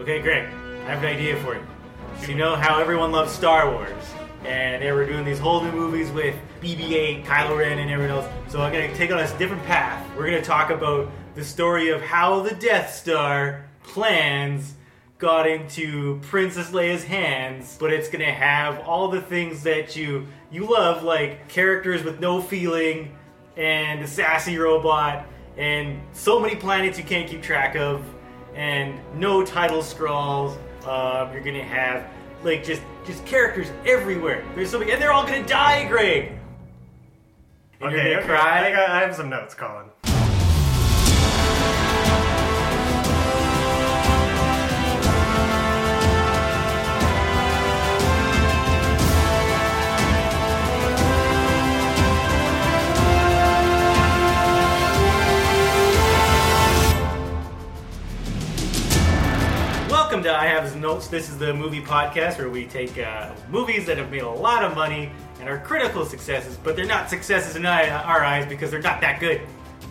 Okay, Greg, I have an idea for you. So you know how everyone loves Star Wars, and they were doing these whole new movies with BB-8, Kylo Ren, and everyone else. So I'm gonna take on a different path. We're gonna talk about the story of how the Death Star plans got into Princess Leia's hands, but it's gonna have all the things that you you love, like characters with no feeling, and a sassy robot, and so many planets you can't keep track of, and no title scrolls. Um, you're gonna have like just just characters everywhere. There's so many, and they're all gonna die, Greg. And Okay, you're okay. gonna cry. I, got, I have some notes, Colin. Welcome to I Have Some Notes. This is the movie podcast where we take uh, movies that have made a lot of money and are critical successes, but they're not successes in our eyes because they're not that good.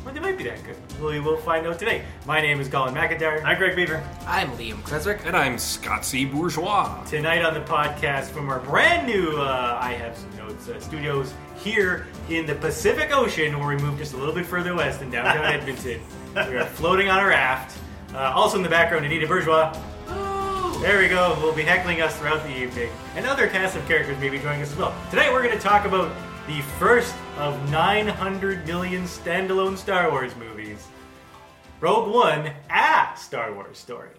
But they might be that good. We will find out today. My name is Colin McIntyre. I'm Greg Beaver. I'm Liam Kreswick. And I'm Scott C. Bourgeois. Tonight on the podcast from our brand new uh, I Have Some Notes uh, studios here in the Pacific Ocean, where we moved just a little bit further west in downtown Edmonton. We are floating on a raft. Uh, also in the background, Anita Bourgeois. There we go. Will be heckling us throughout the evening, and other cast of characters may be joining us as well. Tonight we're going to talk about the first of 900 million standalone Star Wars movies, Rogue One: A Star Wars Story.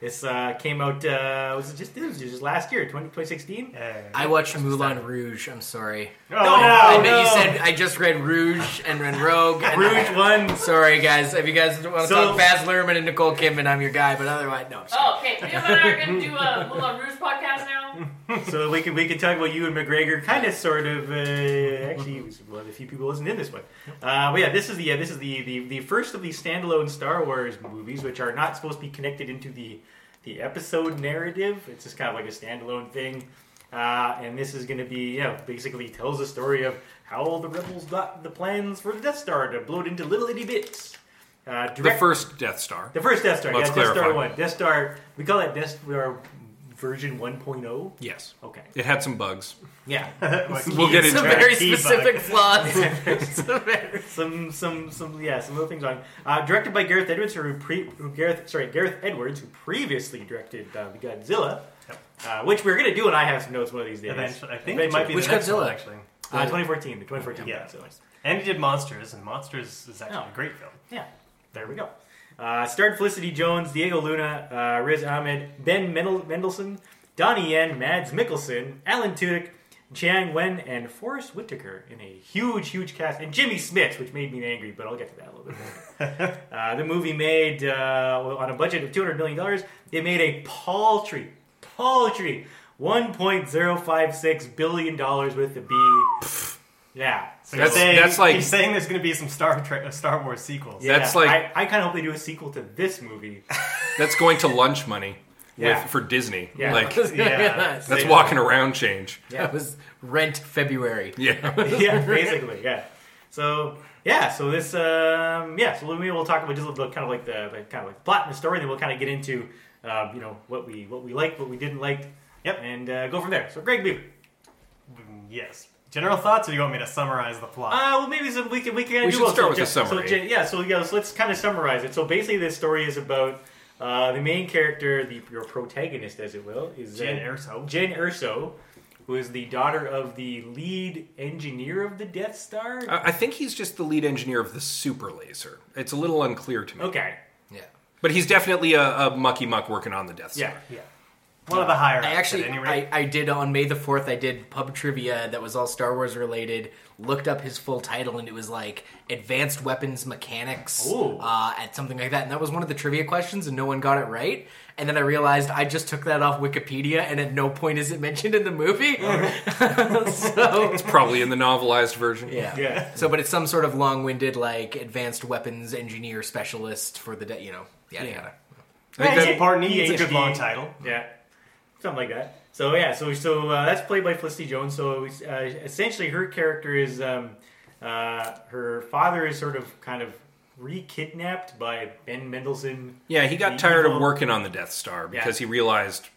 This uh, came out. Uh, was it just? It was just last year, 20, 2016. Uh, I watched Moulin Rouge. I'm sorry. oh, I no. bet you said I just read Rouge and read Rogue. And Rouge one. Sorry, guys. If you guys want to So- talk Baz Luhrmann and Nicole Kidman, I'm your guy. But otherwise, no. I'm just Oh, okay. Liam and I are going to do a Moulin Rouge podcast now. So we can we can talk about Ewan McGregor, kind of, sort of. Uh, actually, it was one of the few people who wasn't in this one. Uh, but yeah, this is the uh, this is the, the the first of these standalone Star Wars movies, which are not supposed to be connected into the the episode narrative. It's just kind of like a standalone thing. Uh, and this is going to be, you know, basically tells the story of how the rebels got the plans for the Death Star to blow it into little itty bits. Uh, The first Death Star. the first Death Star, Let's yeah, Death Star one, Death Star. We call it Death Star version 1.0. Yes. Okay. It had some bugs. Yeah. We'll get Some into it. very Key specific bug. flaws. Some very- some some some yeah some little things on uh, directed by Gareth Edwards who, pre- who Gareth sorry Gareth Edwards who previously directed uh, the Godzilla Yep. uh, which we're gonna do and I have some notes one of these days Eventually, I think it might be Which the next Godzilla? one, actually. uh, 2014 the 2014 Yeah. Godzilla And he did Monsters, and Monsters is actually Oh. a great film. yeah there we go uh, starred Felicity Jones Diego Luna uh, Riz Ahmed Ben Mendel- Mendelsohn Donnie Yen Mads Mikkelsen Alan Tudyk Jiang Wen and Forest Whitaker in a huge, huge cast, and Jimmy Smits, which made me angry, but I'll get to that a little bit later. uh, the movie made uh, well, on a budget of two hundred million dollars. It made a paltry, paltry one point zero five six billion dollars with the B. Yeah, So That's- saying, that's like- he's saying there's going to be some Star Trek, uh, Star Wars sequels. yeah. That's like- I, I kind of hope they do a sequel to this movie. That's going to lunch money Yeah. with, for Disney. Yeah. Like, Yeah. that's walking around change. That was Rent February. Yeah. yeah, basically, yeah. So yeah, so this um, yeah, so maybe we'll talk about just a little bit, kind of like the like, kind of like plot and the story, then we'll kind of get into um, you know what we what we liked, what we didn't like, Yep. and uh, go from there. So Greg Beaver. Mm, Yes. General thoughts, or you want me to summarize the plot? Uh, well, maybe some, we can we can We do should both. start so, with the so, summary. So, yeah, so yeah, so let's kind of summarize it. So basically, this story is about uh, the main character, the your protagonist, as it will, is Jen uh, Erso. Jen Erso, who is the daughter of the lead engineer of the Death Star. I I think he's just the lead engineer of the super laser. It's a little unclear to me. okay, Yeah. But he's definitely a, a mucky muck working on the Death Star. yeah. Yeah. One of the higher. I actually, at any I, rate. I did on May the Fourth. I did pub trivia that was all Star Wars related. Looked up his full title, and it was like Advanced Weapons Mechanics, Ooh. uh, at something like that. And that was one of the trivia questions, and no one got it right. And then I realized I just took that off Wikipedia, and at no point is it mentioned in the movie. so It's probably in the novelized version. yeah. Yeah. So, but it's some sort of long-winded like advanced weapons engineer specialist for the, de- you know, yada yada. I think It's that- important. It's a good long title. Yeah, something like that. So yeah, so so uh, that's played by Felicity Jones. So uh, essentially, her character is um, uh, her father is sort of kind of re-kidnapped by Ben Mendelsohn. Yeah, he got tired of working on the Death Star because Yeah. he realized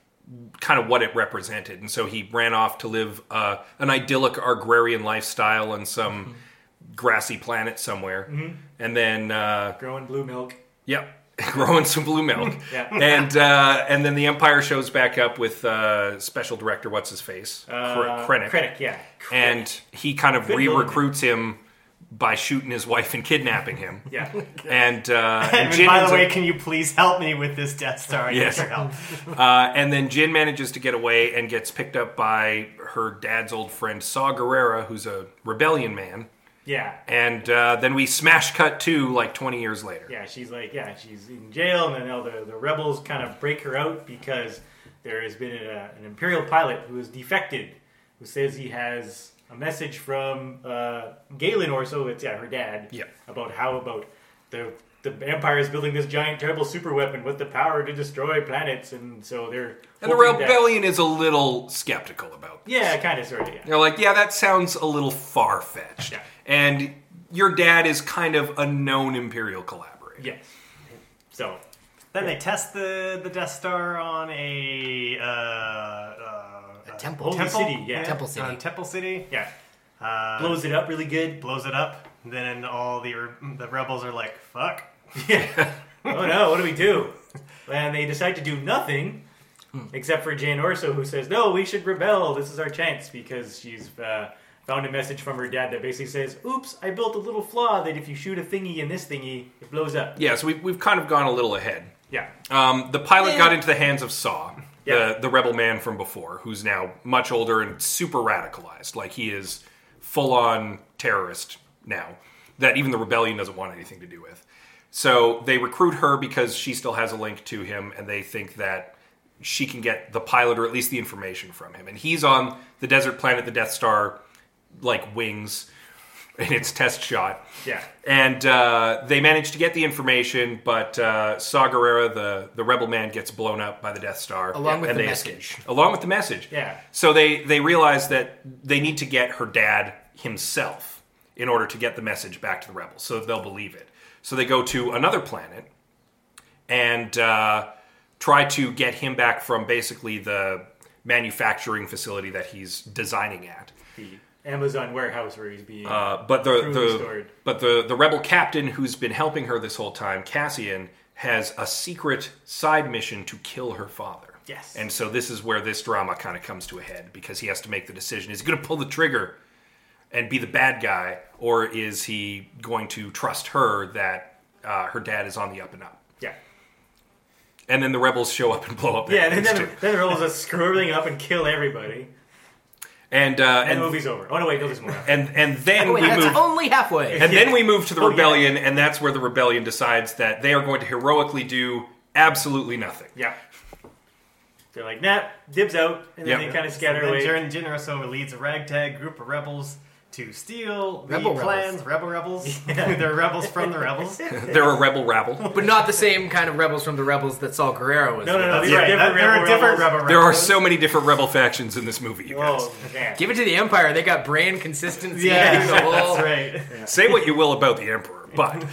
kind of what it represented, and so he ran off to live uh, an idyllic agrarian lifestyle on some grassy planet somewhere, and then uh, growing blue milk. Yep. Growing some blue milk. Yeah. And uh, and then the Empire shows back up with uh, special director what's his face? Uh, Kre- Krennic. Krennic, yeah. And he kind of Good re villain. recruits him by shooting his wife and kidnapping him. Yeah. And uh, And and by the way, can you please help me with this Death Star? I Yes. help. uh, and then Jyn manages to get away and gets picked up by her dad's old friend Saw Gerrera, who's a rebellion man. Yeah. And uh, then we smash cut to like 20 years later. Yeah, she's like, yeah, she's in jail, and then all the, the rebels kind of break her out because there has been a, an Imperial pilot who has defected, who says he has a message from uh, Galen Erso, it's yeah, her dad, Yep. about how about the the Empire is building this giant, terrible super weapon with the power to destroy planets, and so they're And the hoping that- rebellion is a little skeptical about this. yeah, kind of, sort of, yeah. They're like, yeah, that sounds a little far fetched. Yeah. And your dad is kind of a known Imperial collaborator. Yes. So Then they test the, the Death Star on a, uh, uh, A temple. Holy City, yeah. Temple City. On Temple City. yeah, Uh, blows it up really good. blows it up. Then all the the rebels are like, "Fuck." Yeah. oh no, what do we do? And they decide to do nothing, Hmm. except for Jane Orso, who says, "No, we should rebel. This is our chance," because she's uh, found a message from her dad that basically says, "Oops, I built a little flaw that if you shoot a thingy in this thingy, it blows up." Yeah, so we've, we've kind of gone a little ahead. Yeah, Um, the pilot Yeah. got into the hands of Saw, Yeah. the, the rebel man from before, who's now much older and super radicalized. Like, he is full on terrorist now, that even the rebellion doesn't want anything to do with. So they recruit her because she still has a link to him, and they think that she can get the pilot or at least the information from him. And he's on the desert planet, the Death Star, like wings in its test shot. yeah, And uh, they manage to get the information, but uh, Saw Gerrera, the, the rebel man, gets blown up by the Death Star. Along with and the they message. escape. Along with the message. Yeah. So they, they realize that they need to get her dad himself in order to get the message back to the rebels so they'll believe it. So they go to another planet and uh, try to get him back from basically the manufacturing facility that he's designing at. the Amazon warehouse where he's being. Uh, but the, the stored. but the the rebel captain who's been helping her this whole time, Cassian, has a secret side mission to kill her father. Yes. And so this is where this drama kind of comes to a head because he has to make the decision: is he going to pull the trigger and be the bad guy, or is he going to trust her that uh, her dad is on the up and up? yeah, And then the rebels show up and blow up. yeah, and then, then, then the rebels are screwing up and kill everybody, and uh, and, and the movie's over. Oh no, wait, no, there's more. and and then Oh, wait, we that's move. only halfway. And then we move to the Oh, yeah. rebellion, and that's where the rebellion decides that they are going to heroically do absolutely nothing. Yeah. They're like, nah, dibs out, and then Yep. they kind of scatter so away. then Jyn, Jyn leads a ragtag group of rebels to steal the Rebel plans. Rebel rebels. They're rebels from the rebels. They're a rebel rabble. but not the same kind of rebels from the rebels that Saw Gerrera was. No, no, no. with. These are Yeah, different there are rebel different rebels. There are so many different rebel factions in this movie, you guys. Whoa, man. Give it to the Empire. They got brand consistency. Yeah, the whole- that's right. Say what you will about the Emperor, but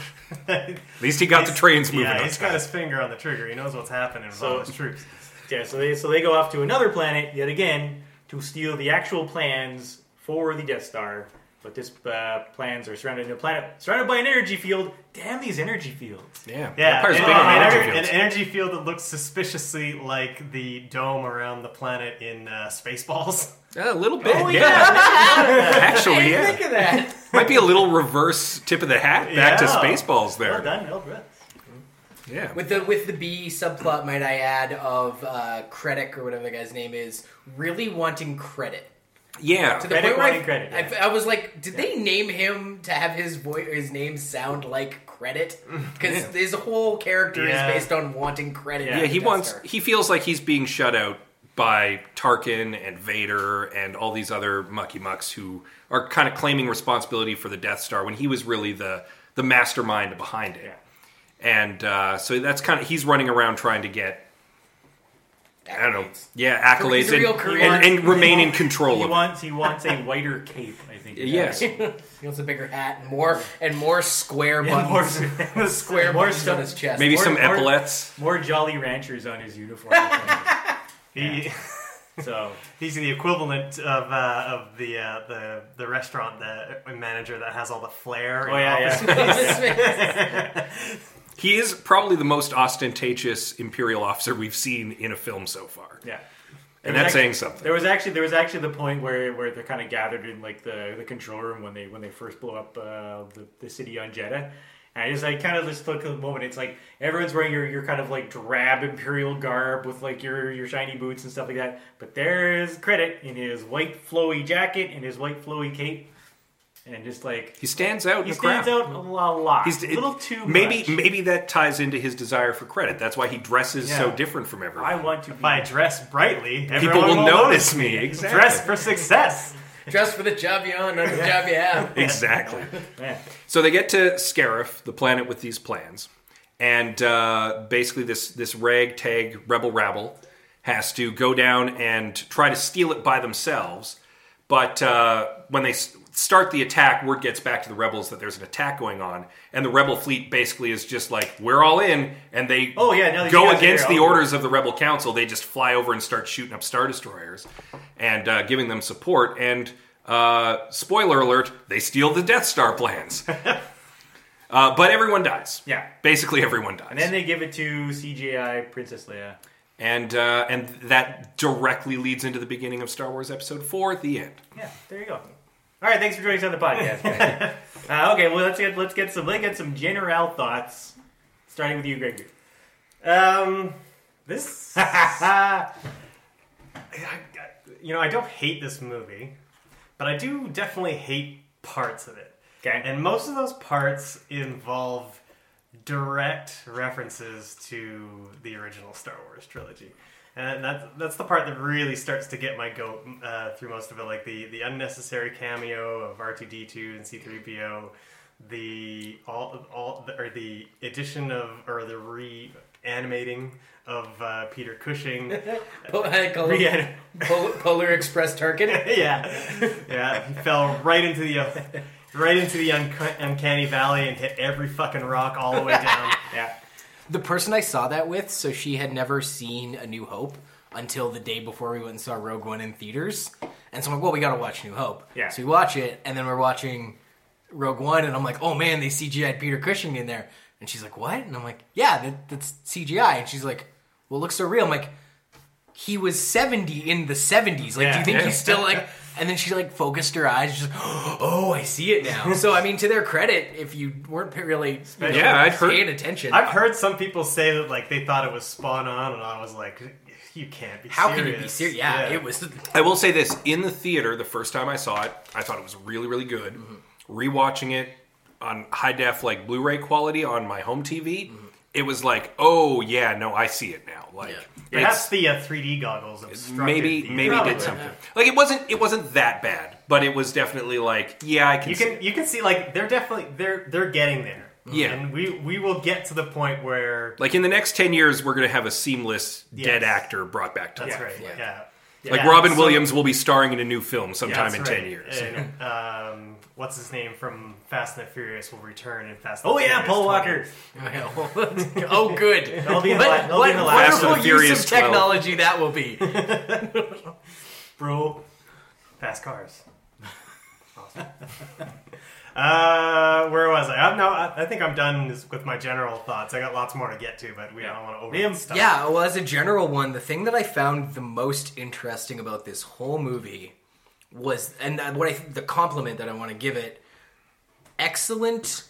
at least he got the trains moving. Yeah, on he's got his finger on the trigger. He knows what's happening with So- all his troops. Yeah, so they so they go off to another planet yet again to steal the actual plans for the Death Star. But this uh, plans are surrounded in a planet surrounded by an energy field. Damn these energy fields! Yeah, Yeah, Empire's and- big on and energy ener- fields. an energy field that looks suspiciously like the dome around the planet in uh, Spaceballs. Yeah, a little bit. Oh, yeah. I Actually, yeah. think of that. Might be a little reverse tip of the hat back to Yeah. Spaceballs Well there. done, well done. Yeah. With the with the B subplot, might I add, of uh, Krennic or whatever the guy's name is, really wanting credit. Yeah. To the Credit point where I, wanting credit, yeah. I, I was like, did they name him to have his voice, his name sound like credit? Because his whole character Yeah. is based on wanting credit. Yeah, Yeah, he Death wants. Star. He feels like he's being shut out by Tarkin and Vader and all these other mucky mucks who are kind of claiming responsibility for the Death Star when he was really the the mastermind behind it. Yeah. And uh, so that's kind of he's running around trying to get I don't know. Yeah, accolades and, Korean. and, and remain in He control of it. wants he wants a whiter cape. I think. Yes. He wants a bigger hat and more and more square Yeah, buttons. more, square more buttons stuff- on his chest. Maybe More- some more- epaulets. more Jolly Ranchers on his uniform. He, think. so he's the equivalent of uh, of the uh, the the restaurant the manager that has all the flair. oh and yeah, yeah. He is probably the most ostentatious imperial officer we've seen in a film so far. yeah. And that's saying something. There was actually there was actually the point where, where they're kind of gathered in like the, the control room when they when they first blow up uh, the, the city on Jedha. And I just like kind of just took a moment. It's like everyone's wearing your, your kind of like drab imperial garb with like your your shiny boots and stuff like that. But there is credit in his white flowy jacket and his white flowy cape, and just like He stands out in he the crowd. stands out a lot. He's a little too maybe much. maybe that ties into his desire for credit. That's why he dresses so different from everyone. I want to be. If I dress brightly, People everyone will notice me. Exactly. Dress for success. Dress for the job you on, not the job you have. Exactly. Yeah. So they get to Scarif, the planet with these plans, and uh, basically this this ragtag rebel rabble has to go down and try to steal it by themselves. But uh, when they s- start the attack, word gets back to the rebels that there's an attack going on, and the rebel fleet basically is just like, "We're all in," and they Oh, yeah, now that you go guys are against here, the I'll- orders of the rebel council. They just fly over and start shooting up star destroyers and uh, giving them support. And uh, spoiler alert: they steal the Death Star plans. Uh, but everyone dies. Yeah. Basically, everyone dies. And then they give it to CGI Princess Leia. and uh, and that directly leads into the beginning of Star Wars Episode Four, the end. Yeah, there you go. All right, thanks for joining us on the podcast. guys. uh, okay, well let's get let's get some let's get some general thoughts, starting with you, Greg. Um, this, you know, I don't hate this movie, but I do definitely hate parts of it. Okay. And most of those parts involve direct references to the original Star Wars trilogy. And that's that's the part that really starts to get my goat uh, through most of it, like the, the unnecessary cameo of R two D two and C three PO, the all all or the addition of or the reanimating of uh, Peter Cushing. Po- I call him Yeah. Pol- Polar Express Tarkin. yeah, yeah, he fell right into the uh, right into the unc- uncanny valley and hit every fucking rock all the way down. Yeah. The person I saw that with, so she had never seen A New Hope until the day before we went and saw Rogue One in theaters. And so I'm like, well, we gotta watch New Hope. Yeah. So we watch it, and then we're watching Rogue One, and I'm like, oh man, they CGI'd Peter Cushing in there. And she's like, what? And I'm like, yeah, that, that's CGI. And she's like, well, it looks so real. I'm like, he was 70 in the 70s. Like, do you think Yeah. he's still like. And then she like focused her eyes, just oh, I see it now. So I mean, to their credit, if you weren't really you know, Yeah, I'd heard- paying attention, I've heard some people say that like they thought it was spot on, and I was like, you can't be. How serious. can you be serious? Yeah, it was. I will say this: in the theater, the first time I saw it, I thought it was really, really good. Mm-hmm. Rewatching it on high def, like Blu-ray quality on my home TV, mm-hmm. It was like, oh yeah, no, I see it now. Like, Yeah. Perhaps it's- the uh, 3D goggles obstructed maybe the- maybe did something. Like it wasn't it wasn't that bad, but it was definitely like, yeah, I can. You see can it. you can see like they're definitely they're they're getting there. Yeah. and we we will get to the point where like in the next ten years, we're gonna have a seamless dead actor brought back to that's life. right. Yeah. Yeah. Like Yeah, Robin so- Williams will be starring in a new film sometime that's in right. ten years. And, um, what's his name from Fast and the Furious will return in Fast. Oh and the yeah, Furious Paul 20. Walker. oh, good. That'll be in the what la- that'll what in the last- wonderful Fast and the use Furious of 12. technology that will be. bro. Fast cars. Awesome. uh, where was I? I no, I, I think I'm done with my general thoughts. I got lots more to get to, but we don't want to over stuff. Yeah, well, as a general one, the thing that I found the most interesting about this whole movie was, and what I the compliment that I want to give it, excellent,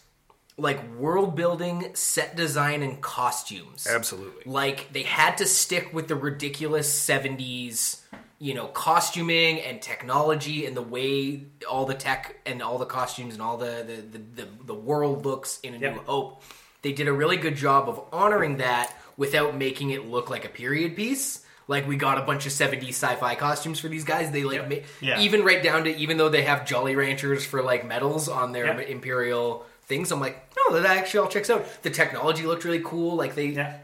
like world building, set design, and costumes. Absolutely. Like they had to stick with the ridiculous '70s, you know, costuming and technology and the way all the tech and all the costumes and all the the the, the, the world looks in A New Hope. They did a really good job of honoring that without making it look like a period piece. Like we got a bunch of '70s sci-fi costumes for these guys. They like ma- Yeah. even right down to even though they have Jolly Ranchers for like medals on their Yep. Imperial things. I'm like, no, that actually all checks out. The technology looked really cool. Like they Yeah.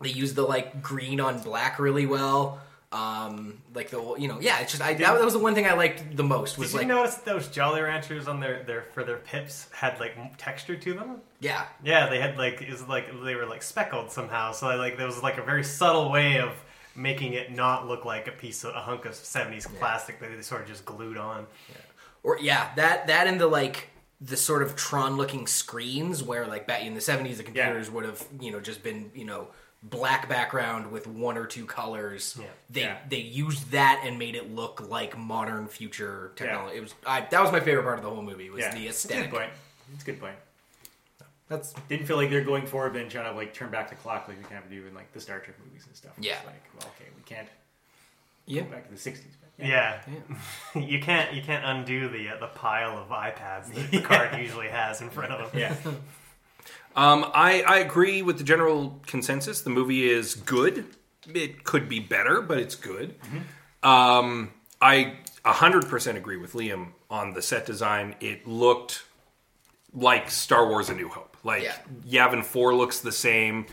They used the like green on black really well. Um, like the you know yeah, it's just I that, that was the one thing I liked the most was Did like you notice those Jolly Ranchers on their, their for their pips had like texture to them? yeah Yeah, they had like it was like they were like speckled somehow. So I, like there was like a very subtle way of making it not look like a piece of a hunk of seventies plastic that they sort of just glued on. or yeah that that and the like the sort of Tron looking screens where like back in the seventies the computers would have you know just been you know black background with one or two colors. Yeah. They Yeah. they used that and made it look like modern future technology. It was I, that was my favorite part of the whole movie was Yeah, the It's a good aesthetic. point. It's a good point. That's Didn't feel like they're going forward, but then trying to like turn back the clock like we kind of do in like the Star Trek movies and stuff. It's Yeah. like well, okay, we can't yeah. go back to the '60s. But Yeah, you can't you can't undo the uh, the pile of iPads that the card usually has in front of them. yeah. Um, I, I agree with the general consensus. The movie is good. It could be better, but it's good. Um, I 100% agree with Liam on the set design. It looked like Star Wars A New Hope. Like Yeah. Yavin 4 looks the same.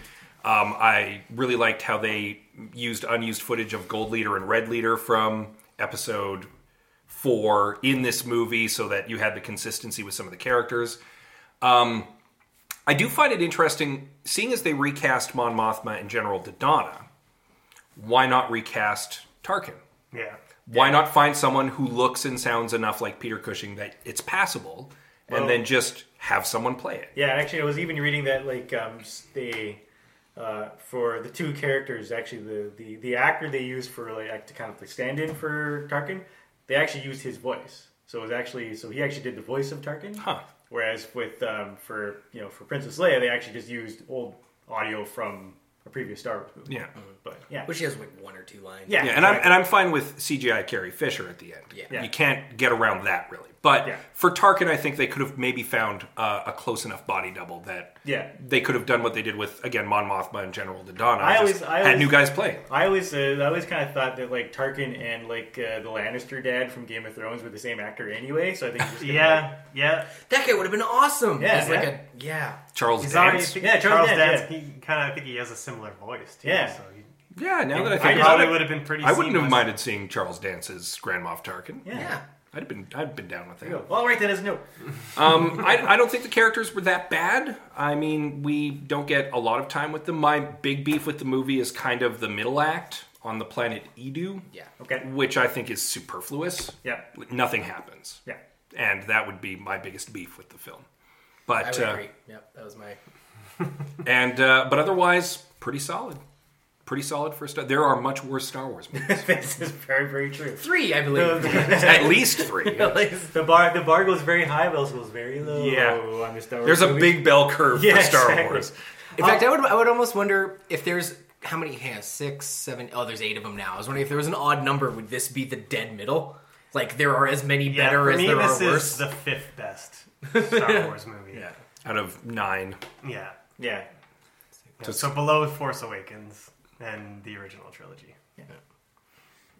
Um, I really liked how they used unused footage of Gold Leader and Red Leader from episode 4 in this movie so that you had the consistency with some of the characters. Um, I do find it interesting, seeing as they recast Mon Mothma and General Dodonna, why not recast Tarkin? Yeah. Why not find someone who looks and sounds enough like Peter Cushing that it's passable, Well- and then just have someone play it? Yeah, actually, I was even reading that like um, s- they uh, for the two characters, actually the, the the actor they used for like to kind of like stand in for Tarkin, they actually used his voice. So it was actually so he actually did the voice of Tarkin. Huh. Whereas with um, for you know for Princess Leia, they actually just used old audio from a previous Star Wars movie. Yeah. But yeah, Which has like one or two lines. yeah, Yeah, and I'm and I'm fine with CGI Carrie Fisher at the end. Yeah. Yeah. You can't get around that really. But Yeah. for Tarkin, I think they could have maybe found uh, a close enough body double that Yeah. they could have done what they did with again Mon Mothma and General Dodonna. I just always- I had always- new guys playing. I always uh, I always kind of thought that like Tarkin and like uh, the Lannister dad from Game of Thrones were the same actor anyway. So I think just gonna, like, Yeah, yeah. That guy would have been awesome. Yeah, As like a yeah. Charles He's Dance. think Yeah, Charles Charles, Dance, Dance. He kind of I think he has a similar voice too. Yeah. So he, Yeah, now that I I think he just- about probably it, would have been pretty. I wouldn't have seamless. minded seeing Charles Dance as Grand Moff Tarkin. Yeah. Yeah. I'd have been I'd been down with There that. go. Well, I'll write that as a note. Um, I, I don't think the characters were that bad. I mean, we don't get a lot of time with them. My big beef with the movie is kind of the middle act on the planet Eadu, Yeah. Okay. which I think is superfluous. Yeah. Nothing happens. Yeah. And that would be my biggest beef with the film. I But would uh, agree. Yep, that was my and uh, but otherwise, pretty solid. Pretty solid for Star. There are much worse Star Wars movies. this is very, very true. three, I believe. At least three. the bar the bar goes very high, but also goes very low Yeah. on the Star Wars There's a movies. big bell curve Yeah, for Star exactly. Wars. In fact, uh, I would I would almost wonder if there's how many yeah, six, seven oh there's eight of them now. I was wondering if there was an odd number, would this be the dead middle? Like there are as many Yeah, better as me, there this are is worse. the fifth best Star Wars movie. Yeah. Out of nine. yeah. Yeah. Yeah, So below Force Awakens and the original trilogy. Yeah,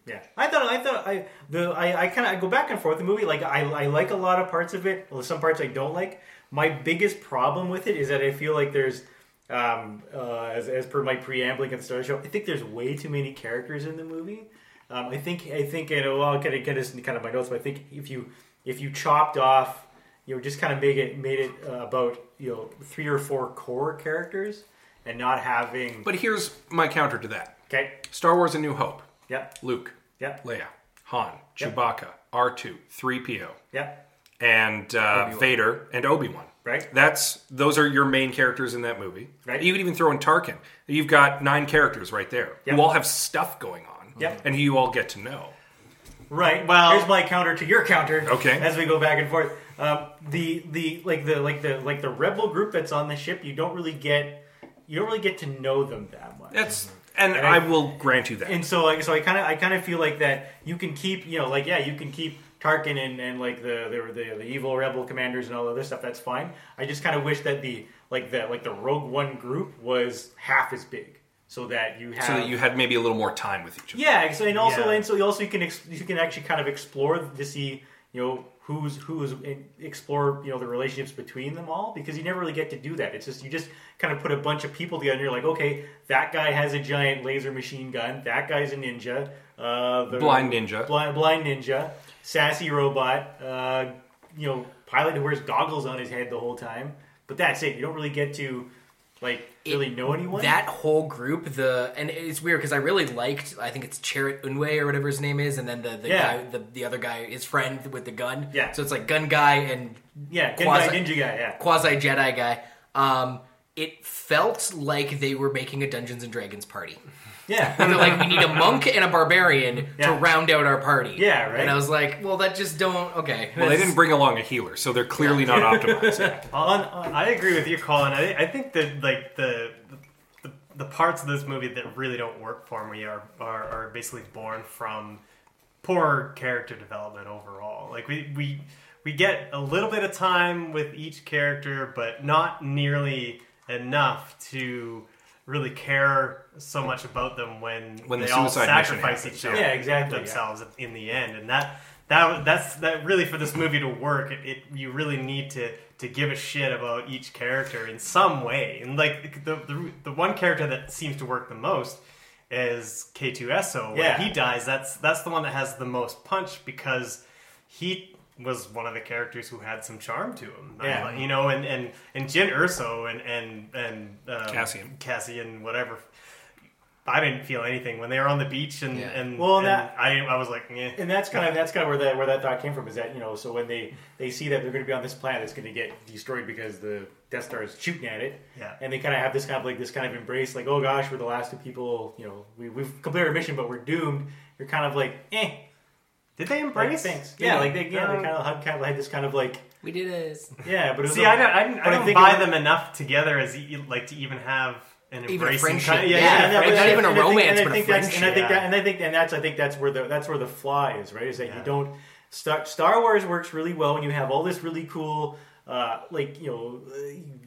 Yeah, I thought I thought I the I, I kind of I go back and forth the movie. Like I I like a lot of parts of it. Some parts I don't like. My biggest problem with it is that I feel like there's, um, uh, as as per my preambling at the start of the show, I think there's way too many characters in the movie. Um, I think I think you know well, I'll kind of get this in kind of my notes, but I think if you if you chopped off, you know, just kind of make it made it uh, about you know three or four core characters and not having. But here's my counter to that okay. Star Wars A New Hope. Yep. Luke, Yep. Leia, Han, Yep. Chewbacca, R2, 3PO, Yep. and uh, Vader and Obi Wan. Right. That's those are your main characters in that movie. Right. You could even throw in Tarkin. You've got nine characters right there Yep. who all have stuff going on. Yep. And who you all get to know. Right. Well- here's my counter to your counter. Okay. As we go back and forth, um, the the like the like the like the rebel group that's on the ship, you don't really get you don't really get to know them that much. That's mm-hmm. and, And I, I- will grant you that. and so like so I kind of I kind of feel like that you can keep you know like yeah you can keep Tarkin and, and like the, the the the evil rebel commanders and all the other stuff that's fine. I just kind of wish that the like the like the Rogue One group was half as big so that you have so that you had maybe a little more time with each other. yeah, so, and also Yeah. and so you also you can ex- you can actually kind of explore to see you know who's who's explore you know the relationships between them all because you never really get to do that. It's just you just kind of put a bunch of people together and you're like, okay, that guy has a giant laser machine gun, that guy's a ninja, uh, the Blind ninja. blind, blind ninja, sassy robot, uh, you know, pilot who wears goggles on his head the whole time. But that's it. You don't really get to like really know anyone. That whole group, the and it's weird because I really liked. I think it's Chirrut Îmwe or whatever his name is, and then the the Yeah. guy, the, the other guy, his friend with the gun. Yeah. So it's like gun guy and yeah, quasi- guy, ninja guy. Yeah, quasi Jedi guy. Um, it felt like they were making a Dungeons and Dragons party. Yeah. They're like, we need a monk and a barbarian Yeah. to round out our party. Yeah, right. And I was like, well, that just don't. Okay. Well, they didn't bring along a healer, so they're clearly not optimized. yet. On- on- I agree with you, Colin. I, I think that like the, the the parts of this movie that really don't work for me are are, are basically born from poor character development overall. Like we we we get a little bit of time with each character, but not nearly enough to really care so much about them when, When the they all sacrifice each other yeah. Yeah, exactly, themselves in the end and that that that's that really for this movie to work it, it you really need to to give a shit about each character in some way and like the the, the one character that seems to work the most is K2SO when Yeah. he dies that's that's the one that has the most punch because he was one of the characters who had some charm to him Yeah. like- you know and and and Jyn Erso and and and um, Cassian. Cassian whatever I didn't feel anything when they were on the beach and Yeah. and Well, and that- I I was like yeah and that's kind of that's kind of where that where that thought came from is that you know so when they they see that they're going to be on this planet that's going to get destroyed because the Death Star is shooting at it, Yeah. and they kind of have this kind of like this kind of embrace like oh gosh we're the last two people you know we we've completed our mission but we're doomed. You're kind of like eh. Did they Like, embrace? thanks. Did Yeah, they? like they yeah they Um, kind of had, kind of had this kind of like We did it. yeah, but it was See, a- I don't, I don't, I don't buy it- them enough together as e- like to even have an Even embracing friendship. kind- Yeah, and that- friend- but not even a and I think- romance, but a think that's- And I think friendship. that, and I think, and that's, I think that's where the that's where the flaw is, right? Is that Yeah. you don't Star, Star Wars works really well when you have all this really cool, uh, like you know, uh,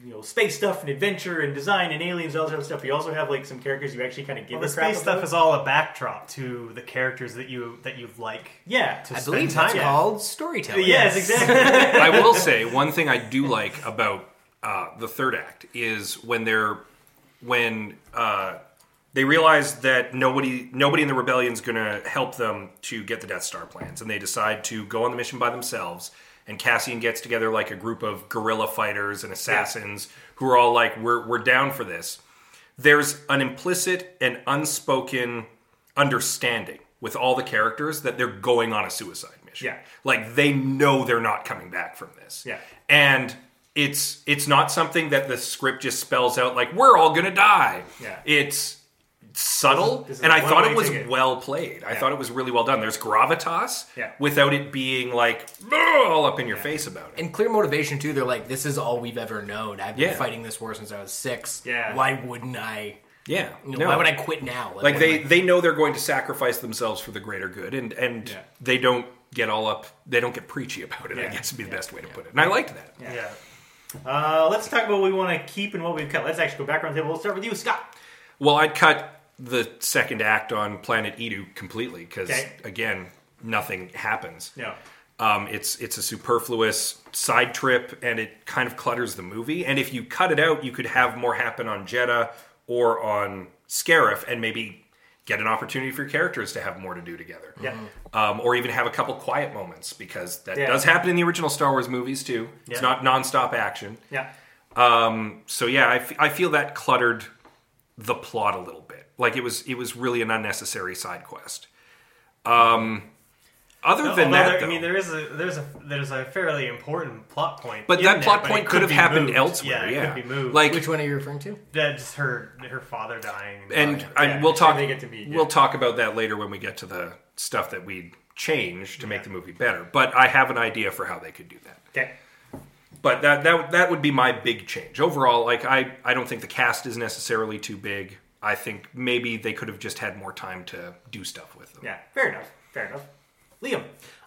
you know, space stuff and adventure and design and aliens, all that other stuff. You also have like some characters you actually kind of give Well, the a crap space stuff about. is all a backdrop to the characters that you that you like. yeah, to I spend believe time that's with. called storytelling. yes, exactly. I will say one thing I do like about uh, the third act is when they're when uh, they realize that nobody nobody in the rebellion is going to help them to get the Death Star plans, and they decide to go on the mission by themselves. And Cassian gets together like a group of guerrilla fighters and assassins who are all like, "We're we're down for this." There's an implicit and unspoken understanding with all the characters that they're going on a suicide mission. Yeah. Like they know they're not coming back from this. Yeah. And it's it's not something that the script just spells out like we're all gonna die. Yeah. It's subtle This is- this is and I thought it was ticket. well played. I Yeah. thought it was really well done. There's gravitas Yeah. without it being like all up in your face about it. And clear motivation too. They're like, this is all we've ever known. I've been Yeah. fighting this war since I was six. Yeah. Why wouldn't I? Yeah. You know, No. Why would I quit now? like what they I- they know they're going to sacrifice themselves for the greater good and and Yeah. they don't get all up they don't get preachy about it i Yeah. guess would be the best way to put it and i liked that Yeah. Uh, let's talk about what we want to keep and what we've cut. Let's actually go back around the table. We'll start with you, Scott. well i'd cut the second act on planet Eadu completely because Okay. again nothing happens No. um, it's it's a superfluous side trip and it kind of clutters the movie and if you cut it out you could have more happen on Jedha or on scarif and maybe get an opportunity for your characters to have more to do together Yeah. um, or even have a couple quiet moments because that Yeah. does happen in the original Star Wars movies too. It's Yeah. not nonstop action. Yeah. Um, So yeah, I, f- I feel that cluttered the plot a little bit. Like it was it was really an unnecessary side quest. Um, other than Although that, there- though, I mean, there is a there's a there's a fairly important plot point. but that there, plot but point it could have happened moved. elsewhere. Yeah, Yeah, it could be moved. Like Which one are you referring to? Yeah, just her her father dying. and yeah. I, Yeah, we'll talk. they get to meet, yeah. We'll talk about that later when we get to the stuff that we changed to make the movie better. But I have an idea for how they could do that. Okay. But that that that would be my big change overall. Like I I don't think the cast is necessarily too big. I think maybe they could have just had more time to do stuff with them. Yeah. Fair enough. Fair enough. Liam.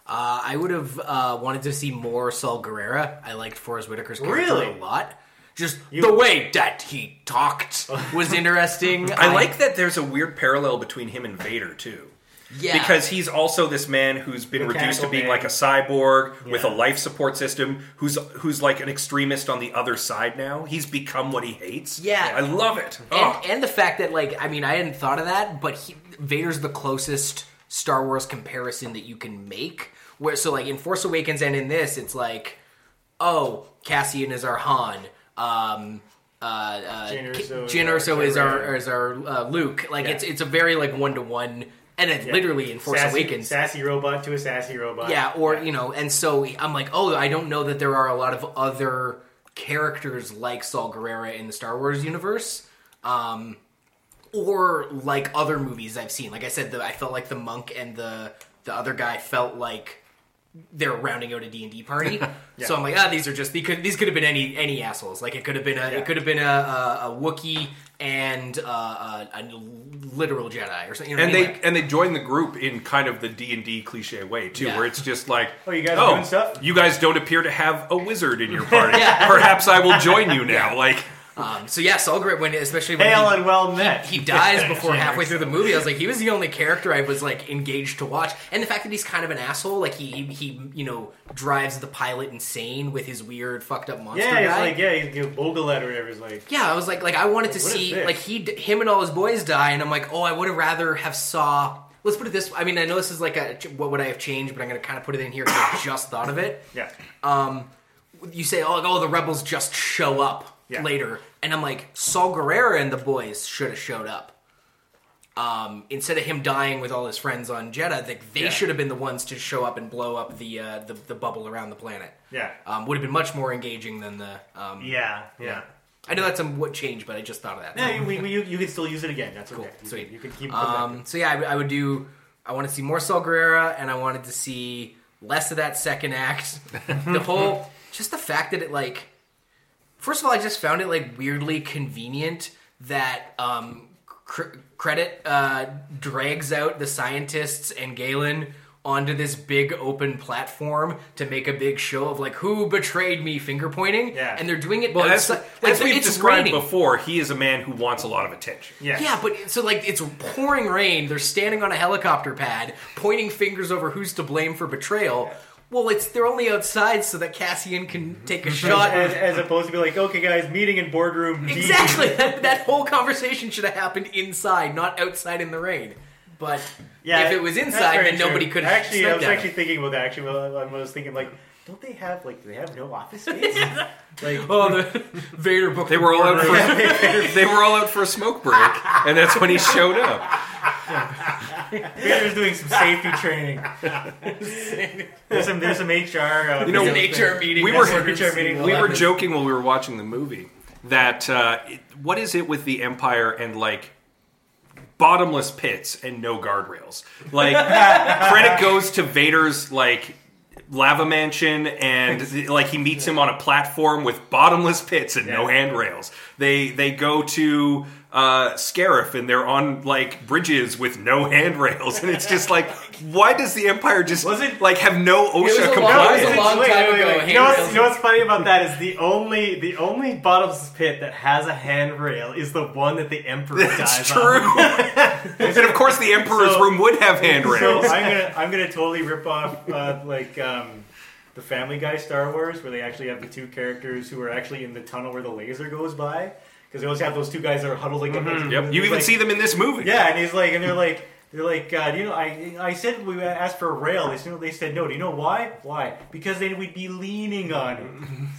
Uh, I would have uh, wanted to see more Saw Gerrera. I liked Forest Whitaker's character Really? a lot. Just the way that he talked was interesting. I like that there's a weird parallel between him and Vader too. Yeah. Because he's also this man who's been reduced to being man. like a cyborg with a life support system, who's who's like an extremist on the other side now. He's become what he hates. Yeah. I love it. Oh. and, and the fact that like I mean I hadn't thought of that, but he, Vader's the closest Star Wars comparison that you can make. Where so like in Force Awakens and in this, it's like, oh, Cassian is our Han. Um, uh, uh, Jyn Ki- Erso is Jyn our is our is our uh, Luke. Like Yeah. it's it's a very like one to one, and it Yeah. literally in Force sassy, Awakens. sassy robot to a sassy robot. Yeah, or you know, and so I'm like, oh, I don't know that there are a lot of other characters like Saw Gerrera in the Star Wars universe, um, or like other movies I've seen. Like I said, the, I felt like the monk and the the other guy felt like they're rounding out a D and D party. So I'm like, ah, these are just these could these could have been any any assholes. Like it could have been a Yeah. it could have been a a, a Wookiee and uh, a, a literal Jedi or something. You know and I mean? they Like- and they join the group in kind of the D and D cliche way too, Yeah. where it's just like, Oh, you guys are doing stuff? You guys don't appear to have a wizard in your party. Yeah. Perhaps I will join you now. Like, Um, so yeah, Gerrera, when especially when Hail he, and well met. he dies before halfway through the movie, I was like, he was the only character I was like engaged to watch, and the fact that he's kind of an asshole, like he he you know drives the pilot insane with his weird fucked up monster Yeah, he's guy. like, yeah, he's you know, Bor Gullet or whatever. He's like, Yeah, I was like, like I wanted to see like he him and all his boys die, and I'm like, oh, I would have rather have saw. Let's put it this. I mean, I know this is like a what would I have changed, but I'm gonna kind of put it in here because I just thought of it. yeah, Um, you say, oh, like, oh, the rebels just show up Yeah. later, and I'm like, Saw Gerrera and the boys should have showed up. Um, instead of him dying with all his friends on Jedha, like they Yeah. should have been the ones to show up and blow up the uh, the, the bubble around the planet. yeah. Um, would have been much more engaging than the. Um, yeah, yeah. I know that's a what changed, but I just thought of that. Yeah, we, we, you, you can still use it again. That's okay. You sweet. Can, you can keep. Um, so yeah, I, would- I would do. I want to see more Saw Gerrera, and I wanted to see less of that second act. the whole, just the fact that it like, first of all, I just found it like weirdly convenient that um, cr- credit uh, drags out the scientists and Galen onto this big open platform to make a big show of like who betrayed me finger pointing Yeah. and they're doing it well, as, like as we've it's described raining. before, he is a man who wants a lot of attention. yeah, Yeah, but so like it's pouring rain. They're standing on a helicopter pad, pointing fingers over who's to blame for betrayal. Well, it's they're only outside so that Cassian can take a shot. As, as opposed to be like, okay, guys, meeting in boardroom. D. exactly. That, that whole conversation should have happened inside, not outside in the rain. But Yeah, if it was that's inside, very then true. nobody could have Actually, I was at actually thinking about that. Actually, well, I was thinking like, don't they have like, do they have no office space? like, Oh, the Vader book. They were all out for they were all out for a smoke break, and that's when he showed up. Vader's doing some safety training. there's some there's some HR. Uh, You know, an HR meeting. we were- HR meeting. seeing. We were joking while we were watching the movie that uh, it, what is it with the Empire and like bottomless pits and no guardrails? Like credit goes to Vader's like lava mansion and like he meets him on a platform with bottomless pits and no handrails. They they go to uh, Scarif and they're on like bridges with no handrails and it's just like why does the Empire just Wasn't- like have no OSHA compliance? it was a long Wait, time wait, ago. You know, what's, you know what's funny about that is the only the only bottomless pit that has a handrail is the one that the emperor That's dies true. on. and of course, the Emperor's So- room would have So handrails. I'm gonna I'm gonna totally rip off uh, like um, the Family Guy Star Wars, where they actually have the two characters who are actually in the tunnel where the laser goes by, because they always have those two guys that are huddled like. Mm-hmm. yep, you even like- see them in this movie. Yeah, and he's like, and they're like. They're like, uh, do you know? I I said we asked for a rail. They said they said no. Do you know why? Why? Because then we'd be leaning on it.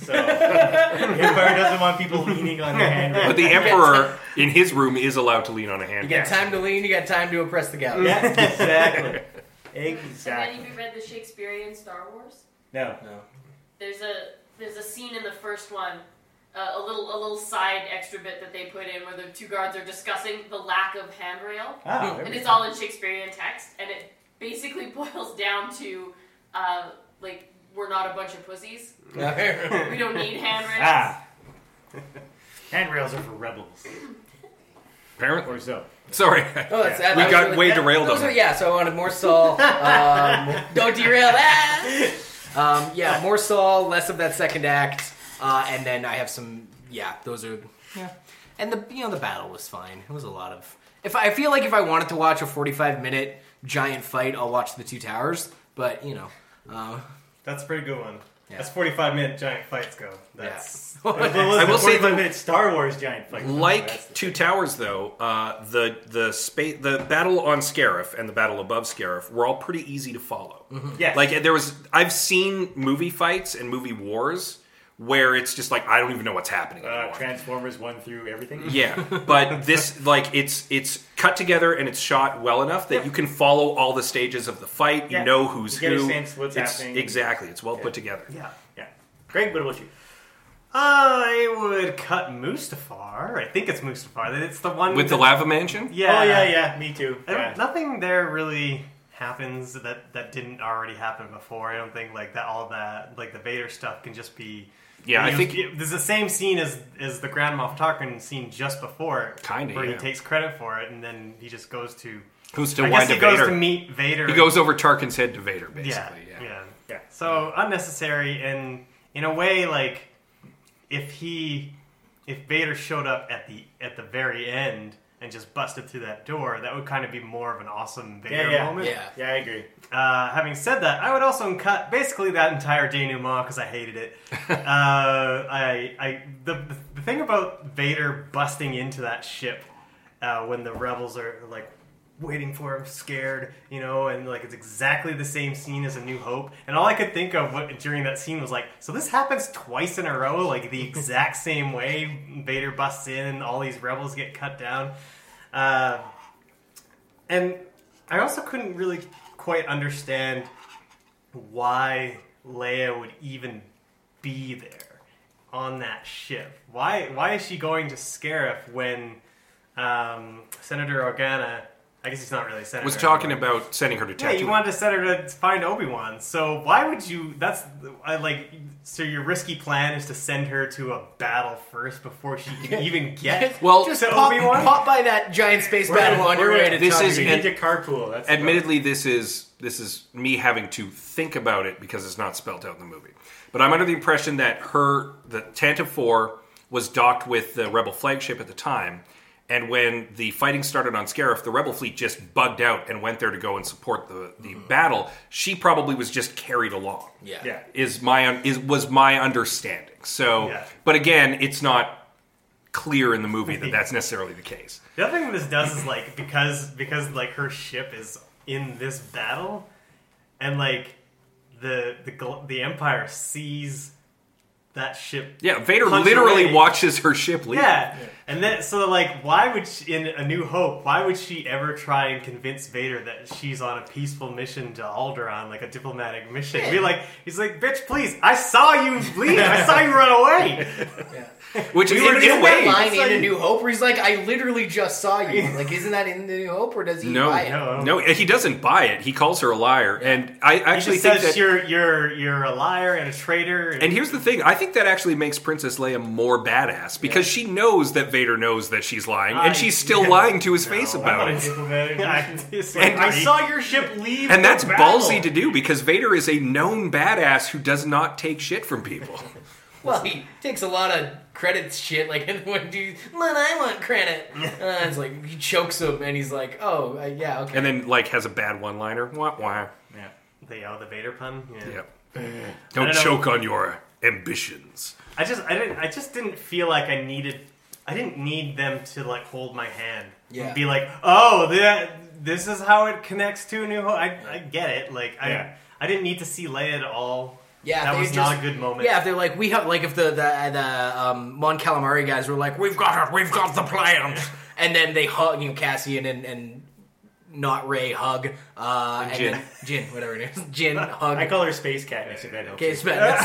So the Empire doesn't want people leaning on the handrail. But the Emperor in his room is allowed to lean on a hand. You got time to lean. You got time to oppress the galley. yeah, exactly, And then exactly. if you read the Shakespearean Star Wars, No. No, there's a there's a scene in the first one, uh, a little a little side extra bit that they put in where the two guards are discussing the lack of handrail, ah, and it's all in Shakespearean text, and it basically boils down to uh, like we're not a bunch of pussies. We don't need handrails. ah. Handrails are for rebels, Apparently. or so. Sorry. Oh, that's, that, We that got really- way that- derailed those on were- that. Yeah, so I wanted more Saw. Um, don't derail that. Um, yeah, more Saw, less of that second act, uh, and then I have some. Yeah, those are. Yeah, and the you know the battle was fine. It was a lot of. If I, I feel like if I wanted to watch a forty-five minute giant fight, I'll watch the Two Towers. But you know, uh, That's a pretty good one. Yeah. As 45 minute giant fights go. That's But was I will say 45 the- minute Star Wars giant fight. Like That's the- Two Towers, though, uh, the the space the battle on Scarif and the battle above Scarif were all pretty easy to follow. Yeah, Like there was, I've seen movie fights and movie wars where it's just like I don't even know what's happening uh. Transformers 1 through everything. Yeah, but this like it's it's cut together and it's shot well enough that you can follow all the stages of the fight. You Yeah. know who's You get a who. sense what's It's- happening. Exactly, it's well Yeah. put together. yeah. Yeah. Greg, what about you? I would cut Mustafar. I think it's Mustafar. It's the one With the lava mansion, Yeah. Oh, yeah, yeah. Me too. I don't- Yeah. Nothing there really happens that that didn't already happen before. I don't think like that. All that like the Vader stuff can just be. Yeah, I think- it- there's the same scene as as the Grand Moff Tarkin scene just before, Kinda, where yeah. he takes credit for it, and then he just goes to. who's to I wind guess he goes Vader. to meet Vader. he goes over Tarkin's head to Vader, yeah, basically. yeah, Yeah. Yeah. So unnecessary, and in a way, like if he, if Vader showed up at the at the very end and just busted through that door, that would kind of be more of an awesome Vader Yeah, yeah. moment. yeah. Yeah, I agree. Uh, having said that, I would also cut basically that entire denouement because I hated it. uh, I, I, the, the thing about Vader busting into that ship uh, when the rebels are like waiting for him, scared, you know, and like it's exactly the same scene as A New Hope. And all I could think of what, during that scene was like, so this happens twice in a row, like the exact same way. Vader busts in, and all these rebels get cut down. Uh, and I also couldn't really quite understand why Leia would even be there on that ship. Why why is she going to Scarif when um, Senator Organa, I guess he's not really a senator. Was talking anymore. about sending her to Yeah, you wanted to send her to find Obi Wan. So why would you? That's I like. So your risky plan is to send her to a battle first before she can even get. Well, just to pop, Obi-Wan? pop by that giant space battle on your way to this is- We Tatooine. need to carpool. That's the Admittedly, this is this is me having to think about it because it's not spelled out in the movie. But I'm under the impression that her the Tantive Four was docked with the Rebel flagship at the time, and when the fighting started on Scarif, the Rebel fleet just bugged out and went there to go and support the the mm-hmm. battle. She probably was just carried along. yeah. Yeah. is my is was my understanding. So, Yeah. but again, it's not clear in the movie that that's necessarily the case. The other thing this does is like because because like her ship is in this battle, and like the the the Empire sees that ship. Yeah, Vader literally away. watches her ship leave. Yeah. And then so like, why would she, in A New Hope? Why would she ever try and convince Vader that she's on a peaceful mission to Alderaan, like a diplomatic mission? Be like, he's like, bitch, please, I saw you leave. I saw you run away. Which is Isn't in, in a that way, line it's in A New Hope where he's like, I literally just saw you. Like, isn't that in The New Hope or does he no, buy it? No. no, he doesn't buy it. He calls her a liar, and I He actually just think says that. you're you're you're a liar and a traitor. And here's the thing: I think that actually makes Princess Leia more badass because she knows that Vader knows that she's lying, I- and she's still yeah. lying to his No, face about it. diplomatic. I, it's And I saw your ship leave. And the that's battle. ballsy to do because Vader is a known badass who does not take shit from people. Well, he takes a lot of credit shit. Like, when do you, man, I want credit. Uh, it's like, he chokes him and he's like, oh, uh, yeah, okay. and then like has a bad one-liner. Wah wah. Yeah. the oh, the Vader pun. Yeah. Yep. Don't don't know. choke on your ambitions. I just I didn't I just didn't feel like I needed I didn't need them to like hold my hand. Yeah. And be like, oh, that this is how it connects to a new. Ho-. I I get it. Like I Yeah. I didn't need to see Leia at all. Yeah, that was just- not a good moment. Yeah, if they're like, we have, like, if the, the, the, um, Mon Calamari guys were like, we've got her, we've got the plans. and then they hug, you know, Cassian and, and not Ray hug, uh, and, Jyn. then, Jyn, whatever it is, Jyn hug. I call her Space Cat. I said that. Okay, it's bad.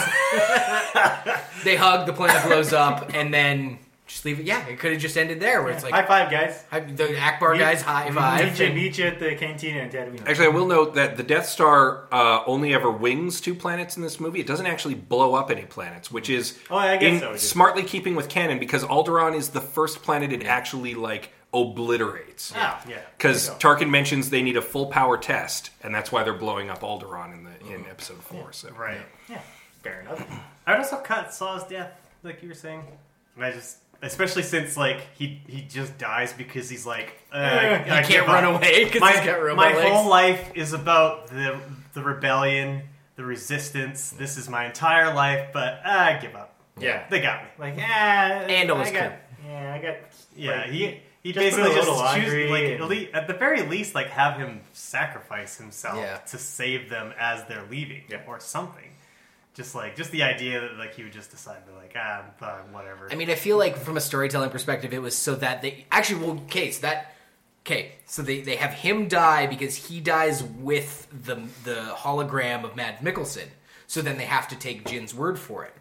they hug, the planet blows up, and then just leave it. Yeah, it could have just ended there, where it's like High five, guys. hi- the Ackbar guys high five. Meet you, and- meet you at the cantina in Tatooine. Actually, I will note that the Death Star uh, only ever wings two planets in this movie. It doesn't actually blow up any planets, which is Oh, I guess in- so, smartly keeping with canon because Alderaan is the first planet it actually like obliterates. yeah. Yeah. Because There you go. Tarkin mentions they need a full power test, and that's why they're blowing up Alderaan in the in Episode Four. So Right. Yeah. Fair enough. I would also cut Saw's death, like you were saying. And I just especially since like he he just dies because he's like uh, He I can't run up. away because My, he's got robot my legs. whole life is about the the rebellion, the resistance. This is my entire life, but uh, I give up. Yeah. They got me. Like, yeah, And all his I got, yeah, I got. Yeah, like, he he just basically just little choose like and- at, le- at the very least like have him sacrifice himself Yeah. to save them as they're leaving Yeah. or something. Just like just the idea that like he would just decide to like ah fine, whatever. I mean, I feel like from a storytelling perspective, it was so that they actually well, okay, so that okay, so they they have him die because he dies with the the hologram of Mads Mikkelsen. So then they have to take Jyn's word for it,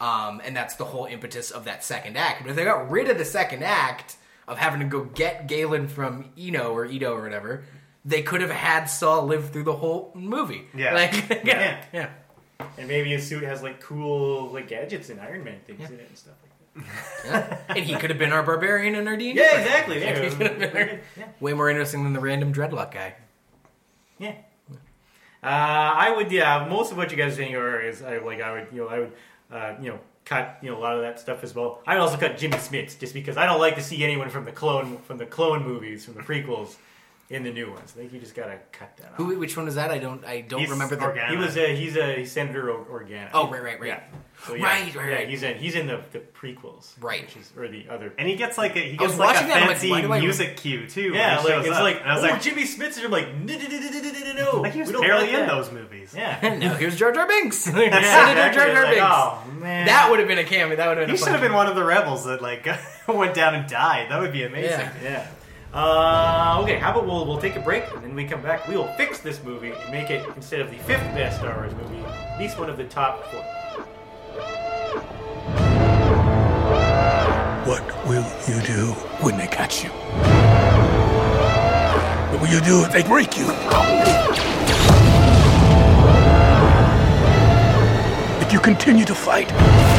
um, and that's the whole impetus of that second act. But if they got rid of the second act of having to go get Galen from Eno or Edo or whatever, they could have had Saul live through the whole movie. Yeah. like Yeah. yeah. And maybe his suit has like cool like gadgets and Iron Man things in it and stuff like that. yeah. and he could have been our barbarian and our D. Yeah, exactly. Yeah. yeah. Way more interesting than the random dreadlock guy. Yeah. Uh, I would, yeah. Most of what you guys are saying are is I like I would, you know, I would, uh, you know, cut, you know, a lot of that stuff as well. I would also cut Jimmy Smits just because I don't like to see anyone from the clone from the clone movies from the prequels in the new ones. I think you just gotta cut that off. Who? Which one was that? I don't. I don't He's remember the. Organa. He was a he's a he's Senator Or- Organa. Oh, right, right, right. Yeah. So, yeah, Right, right, yeah, right. He's in he's in the, the prequels. Right. Which is, or the other. and he gets like a he gets like a watching that, I'm like, fancy why music cue too. Yeah, like it's up. like And I was oh like, Jimmy Smits, and I'm like no no no no no no no. like he was barely like in those movies. Yeah. no, here's Jar Jar Binks. Yeah, Senator exactly. Jar Jar Like, Binks. Oh man. That would have been a cameo. That would have been. He should have been one of the rebels that like went down and died. That would be amazing. Yeah. Uh, okay, how about we'll, we'll take a break and then we come back. We will fix this movie and make it, instead of the fifth best Star Wars movie, at least one of the top four. What will you do when they catch you? What will you do if they break you? If you continue to fight?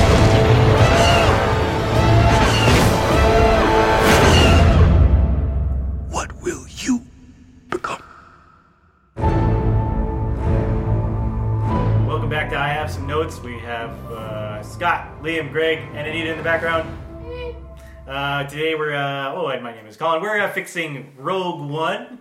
Have Some Notes. We have uh, Scott, Liam, Greg, and Anita in the background. Uh, today we're, uh, oh, and my name is Colin. We're uh, fixing Rogue One,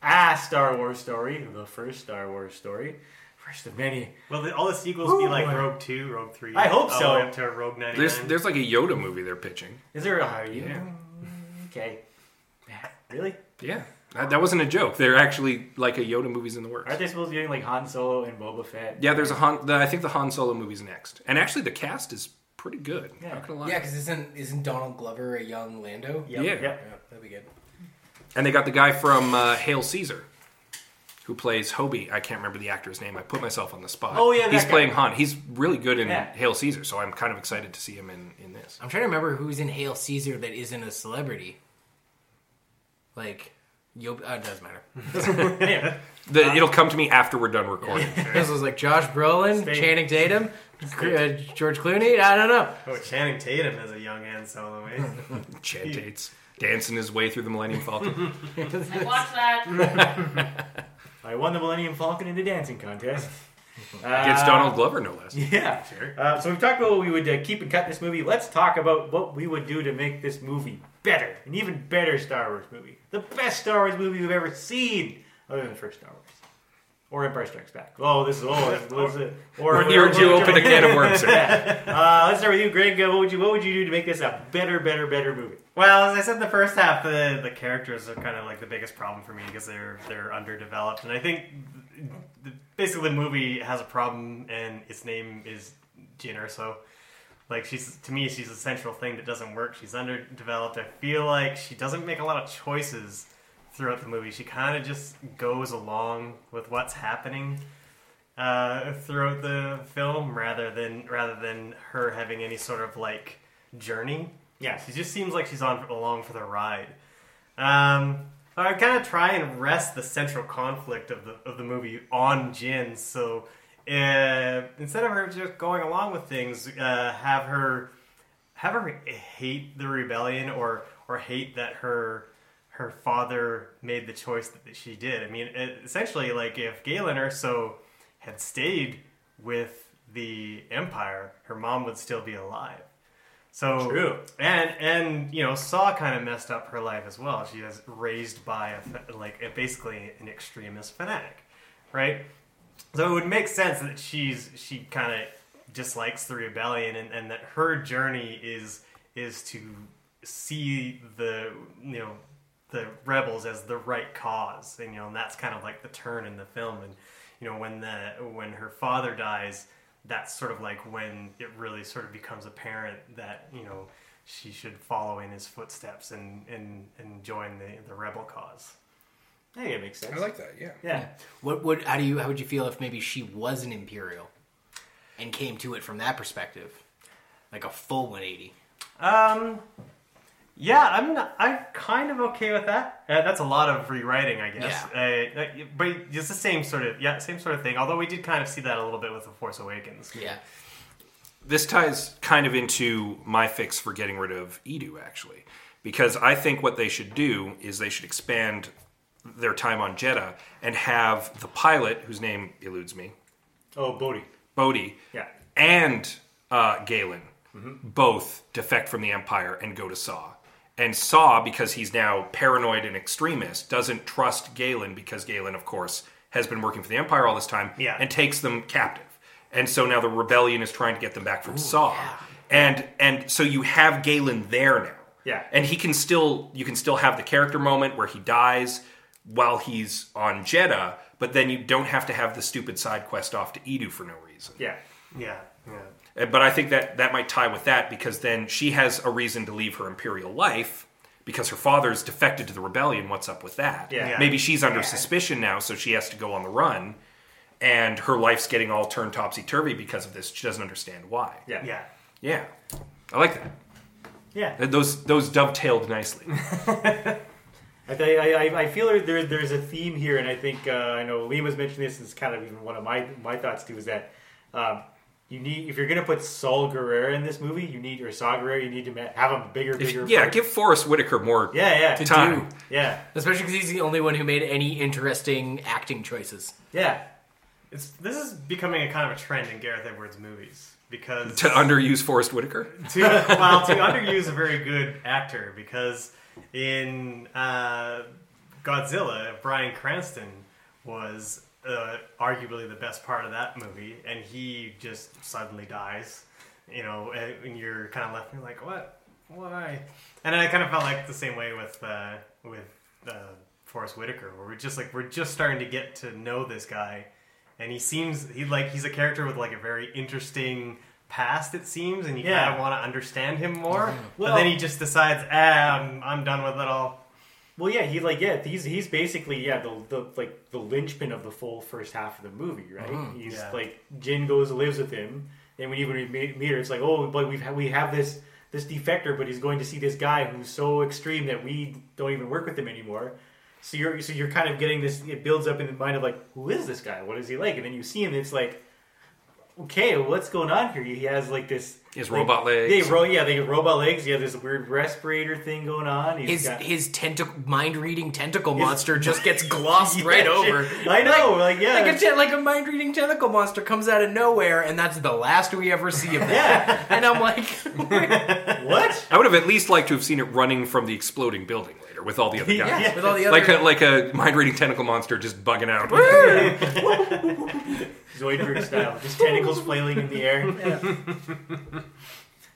a Star Wars story, the first Star Wars story. First of many. Will the, all the sequels be Ooh. like Rogue Two, Rogue Three? I hope so. the up to Rogue Ninety There's Nine. there's like a Yoda movie they're pitching. Is there a, are you? Yeah. Okay. Really? Yeah, that, that wasn't a joke. They're actually like a Yoda movies in the works. Aren't they supposed to be doing like Han Solo and Boba Fett? Yeah, there's a Han. The, I think the Han Solo movie's next, and actually the cast is pretty good. Yeah. Not gonna lie. Yeah, because isn't isn't Donald Glover a young Lando? Yep, Yeah. Yeah, that'd be good. And they got the guy from uh, Hail Caesar, who plays Hobie. I can't remember the actor's name. I put myself on the spot. Oh, yeah, that he's guy. playing Han. He's really good in Yeah. Hail Caesar, so I'm kind of excited to see him in in this. I'm trying to remember who's in Hail Caesar that isn't a celebrity. Like, Yo, uh, it doesn't matter. Yeah. The, it'll come to me after we're done recording. this was like Josh Brolin, Spade. Channing Tatum, uh, George Clooney. I don't know. oh, Channing Tatum as a young Han Solo. Eh? Chad Tates dancing his way through the Millennium Falcon. I watched that. I won the Millennium Falcon in the dancing contest. Against Uh, Donald Glover, no less. Yeah. Sure. Uh, so we've talked about what we would uh, keep and cut in this movie. Let's talk about what we would do to make this movie better, an even better Star Wars movie, the best Star Wars movie we've ever seen, other than the first Star Wars, or Empire Strikes Back. Oh, this is oh, this, this is or You you opened a can of worms. there. Yeah. Uh, let's start with you, Greg. What would you what would you do to make this a better, better, better movie? Well, as I said in the first half, the the characters are kind of like the biggest problem for me because they're they're underdeveloped, and I think the, basically the movie has a problem, and its name is Jyn Erso. Like she's to me, she's a central thing that doesn't work. She's underdeveloped. I feel like she doesn't make a lot of choices throughout the movie. She kind of just goes along with what's happening uh, throughout the film, rather than rather than her having any sort of like journey. Yeah, she just seems like she's on along for the ride. Um, I kind of try and rest the central conflict of the of the movie on Jyn. So uh, instead of her just going along with things, uh, have her have her hate the rebellion or or hate that her her father made the choice that she did. I mean, it, essentially, like if Galen Erso had stayed with the Empire, her mom would still be alive. So True. and and you know Saw kind of messed up her life as well. She was raised by a like a, basically an extremist fanatic, right? So it would make sense that she's she kind of dislikes the rebellion and, and that her journey is is to see the you know the rebels as the right cause and you know and that's kind of like the turn in the film. And you know when the when her father dies that's sort of like when it really sort of becomes apparent that you know she should follow in his footsteps and and, and join the, the rebel cause Yeah, it makes sense. I like that. Yeah. Yeah. What would how do you how would you feel if maybe she was an imperial and came to it from that perspective, like a full 180? Um, yeah, I'm not, I'm kind of okay with that. Uh, that's a lot of rewriting, I guess. Uh, uh, but it's the same sort of yeah, same sort of thing. Although we did kind of see that a little bit with the Force Awakens. Yeah. this ties kind of into my fix for getting rid of Eadu, actually, because I think what they should do is they should expand their time on Jedha and have the pilot, whose name eludes me, Oh, Bodhi. Bodhi, Yeah. and uh, Galen both defect from the Empire and go to Saw. And Saw, because he's now paranoid and extremist, doesn't trust Galen because Galen, of course, has been working for the Empire all this time Yeah. and takes them captive. And so now the rebellion is trying to get them back from Saw. And and so you have Galen there now. Yeah. And he can still you can still have the character moment where he dies while he's on Jedha, but then you don't have to have the stupid side quest off to Eadu for no reason. Yeah. Yeah, yeah. Uh, But I think that that might tie with that because then she has a reason to leave her imperial life because her father's defected to the rebellion. What's up with that? Yeah. Yeah. Maybe she's under suspicion now, so she has to go on the run, and her life's getting all turned topsy turvy because of this. She doesn't understand why. Yeah. Yeah. Yeah, I like that. Yeah. Those those dovetailed nicely. I, th- I, I- I feel there, there, there's a theme here, and I think uh, I know Liam was mentioning this. And it's kind of even one of my my thoughts too. Is that um, you need if you're gonna put Saul Guerrero in this movie, you need or Saw Guerrero, you need to have him bigger, bigger. yeah, part. give Forest Whitaker more yeah, yeah, To time. do. yeah, Especially because he's the only one who made any interesting acting choices. yeah. It's this is becoming a kind of a trend in Gareth Edwards movies because To underuse Forest Whitaker. to well to underuse a very good actor because in uh, Godzilla, Bryan Cranston was uh, arguably the best part of that movie, and he just suddenly dies. You know, and and you're kind of left like, what? Why? And I kind of felt like the same way with uh, with uh, Forest Whitaker, where we're just like we're just starting to get to know this guy, and he seems he like he's a character with like a very interesting past it seems and you Yeah. kind of want to understand him more but Well- then he just decides ah I'm, I'm done with it all Well, yeah, he like yeah, he's he's basically yeah the, the like the linchpin of the full first half of the movie, right? he's Yeah. like Jyn goes lives with him, and when even we meet meet her, it's like oh, but we've ha- we have this this defector, but he's going to see this guy who's so extreme that we don't even work with him anymore. So you're so you're kind of getting this. It builds up in the mind of like, who is this guy? What is he like? And then you see him, it's like, okay, what's going on here? He has like this. His like- robot legs. Yeah, ro- yeah, they robot legs. Have this weird respirator thing going on. He's His got- his tentacle mind reading tentacle monster just gets glossed right over. I know, like, yeah, Like a, te- like a mind reading tentacle monster comes out of nowhere, and that's the last we ever see of that. yeah. And I'm like, What? I would have at least liked to have seen it running from the exploding building later with all the other guys. Yeah. with all the other Like a, like a mind reading tentacle monster just bugging out. Zoidberg style, just tentacles flailing in the air.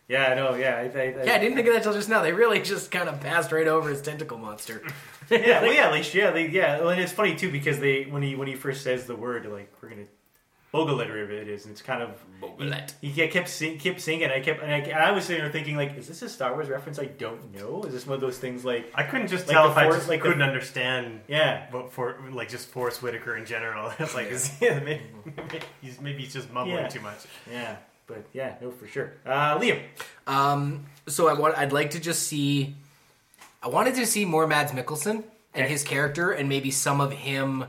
Yeah, I know. Yeah, I, I, I, yeah, I didn't think of that till just now. They really just kind of passed right over his tentacle monster. yeah, well, yeah, like, yeah, they, yeah. Well, and it's funny too because they when he when he first says the word like we're gonna Bogalet or whatever it is, and it's kind of Bogalet. He, he kept sing, kept singing. I kept and I, and I was sitting there thinking like, is this a Star Wars reference? I don't know. Is this one of those things like I couldn't just Like tell the if I just like couldn't understand yeah. but for like just Forest Whitaker in general. It's like is he, maybe, he's maybe he's just mumbling Yeah. too much. Yeah, but yeah, no, for sure. Uh, Liam, Um, so I want, I'd like to just see. I wanted to see more Mads Mikkelsen and Okay. his character, and maybe some of him,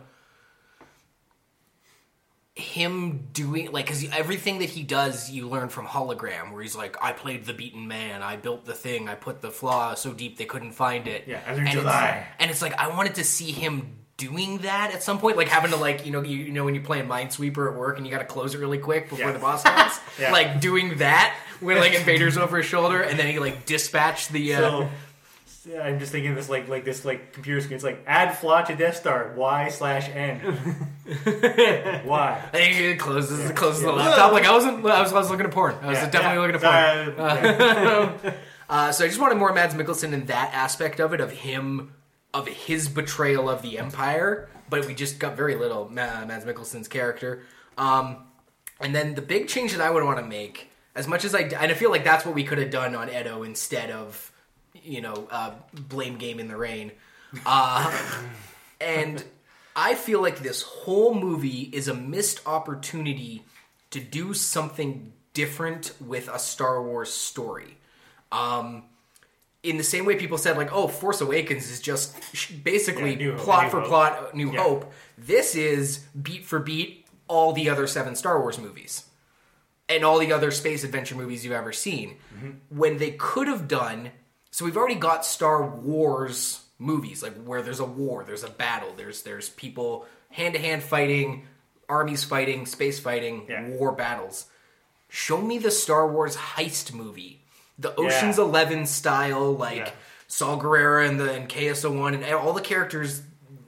him doing like because everything that he does, you learn from hologram, where he's like, "I played the beaten man, I built the thing, I put the flaw so deep they couldn't find it." Yeah, and to it's. And it's like I wanted to see him doing that at some point, like having to like you know you, you know when you're playing Minesweeper at work and you got to close it really quick before Yeah. the boss comes, Yeah. like doing that when like Invader's over his shoulder and then he like dispatch the. Uh, So I'm just thinking this like like this like computer screen. It's like add flaw to Death Star Y slash N. Why? I think it closes closes the laptop. Like I wasn't. I was, I was looking at porn. I was Yeah, definitely yeah. looking at porn. uh, yeah. Uh, so I just wanted more Mads Mikkelsen in that aspect of it, of him, of his betrayal of the Empire. But we just got very little Mads Mikkelsen's character. Um, and then the big change that I would want to make, as much as I, and I feel like that's what we could have done on Edo instead of, you know, uh, blame game in the rain. Uh, and I feel like this whole movie is a missed opportunity to do something different with a Star Wars story. Um, in the same way people said, like, oh, Force Awakens is just basically Yeah, New plot New for Hope. plot, New Yeah. Hope. This is beat for beat all the other seven Star Wars movies and all the other space adventure movies you've ever seen. When they could have done, so we've already got Star Wars movies, like where there's a war, there's a battle, there's there's people hand to hand fighting, armies fighting, space fighting, Yeah. war battles. Show me the Star Wars heist movie, the Ocean's Yeah. Eleven style, like Yeah. Saul Guerrero and the and K-2SO and all the characters,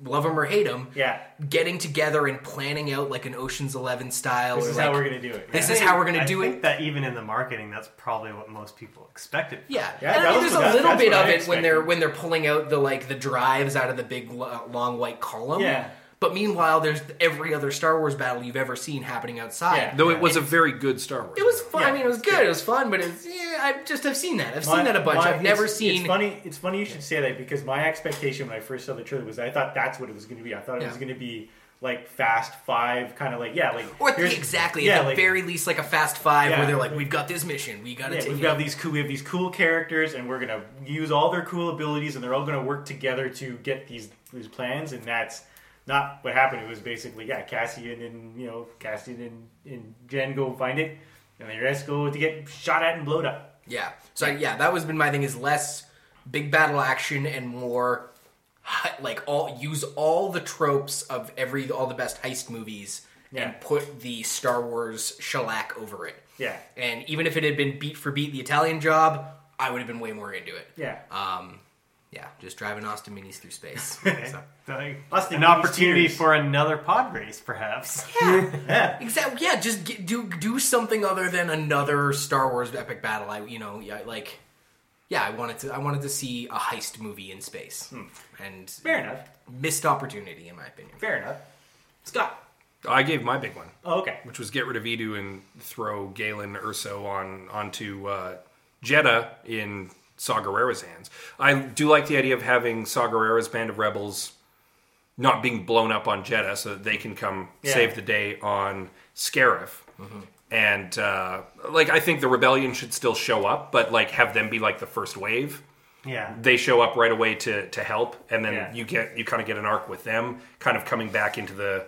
love them or hate them Yeah. getting together and planning out like an Ocean's Eleven style. This is like, how we're gonna do it. This Yeah. is how we're gonna do it. I do think it. that even in the marketing, that's probably what most people expected. Yeah, Yeah, and I mean, there's a little bit of it when they're when they're pulling out the like the drives out of the big long white column. Yeah. But meanwhile, there's every other Star Wars battle you've ever seen happening outside. Yeah. Though it was a very good Star Wars. It was fun. I mean, it was good. It was fun, but it's yeah. I just I've seen that. I've seen that a bunch. my- I've never seen. It's funny. It's funny you should say that because my expectation when I first saw the trailer was I thought that's what it was going to be. I thought it Yeah. was going to be like Fast Five, kind of like yeah, like Or here's- exactly, yeah, at the like, very least, like a Fast Five, Yeah. where they're like, "We've got this mission. We got to Yeah, take we've got these cool. We have these cool characters, and we're gonna use all their cool abilities, and they're all gonna work together to get these these plans. And that's not what happened. It was basically yeah, Cassian and you know Cassian and, and Jyn go find it, and the rest go to get shot at and blowed up. Yeah. So yeah, that was been my thing is less big battle action and more like all use all the tropes of every all the best heist movies Yeah. and put the Star Wars shellac over it. Yeah, And even if it had been beat for beat the Italian job, I would have been way more into it. yeah. Um yeah, just driving Austin minis through space. So- Austin an opportunity Tears. for another pod race, perhaps. yeah. Exactly. Yeah, just get, do do something other than another Star Wars epic battle. I you know yeah like yeah I wanted to I wanted to see a heist movie in space and Fair enough. missed opportunity in my opinion. Fair enough. Scott. I gave my big one, Oh, okay. which was get rid of Eadu and throw Galen Erso on onto uh, Jedha in Saw Gerrera's hands. I do like the idea of having Saw Gerrera's band of rebels not being blown up on Jedha, so that they can come Yeah. save the day on Scarif. And uh, like, I think the rebellion should still show up, but like have them be like the first wave. Yeah. They show up right away to to help, and then Yeah. you get you kind of get an arc with them, kind of coming back into the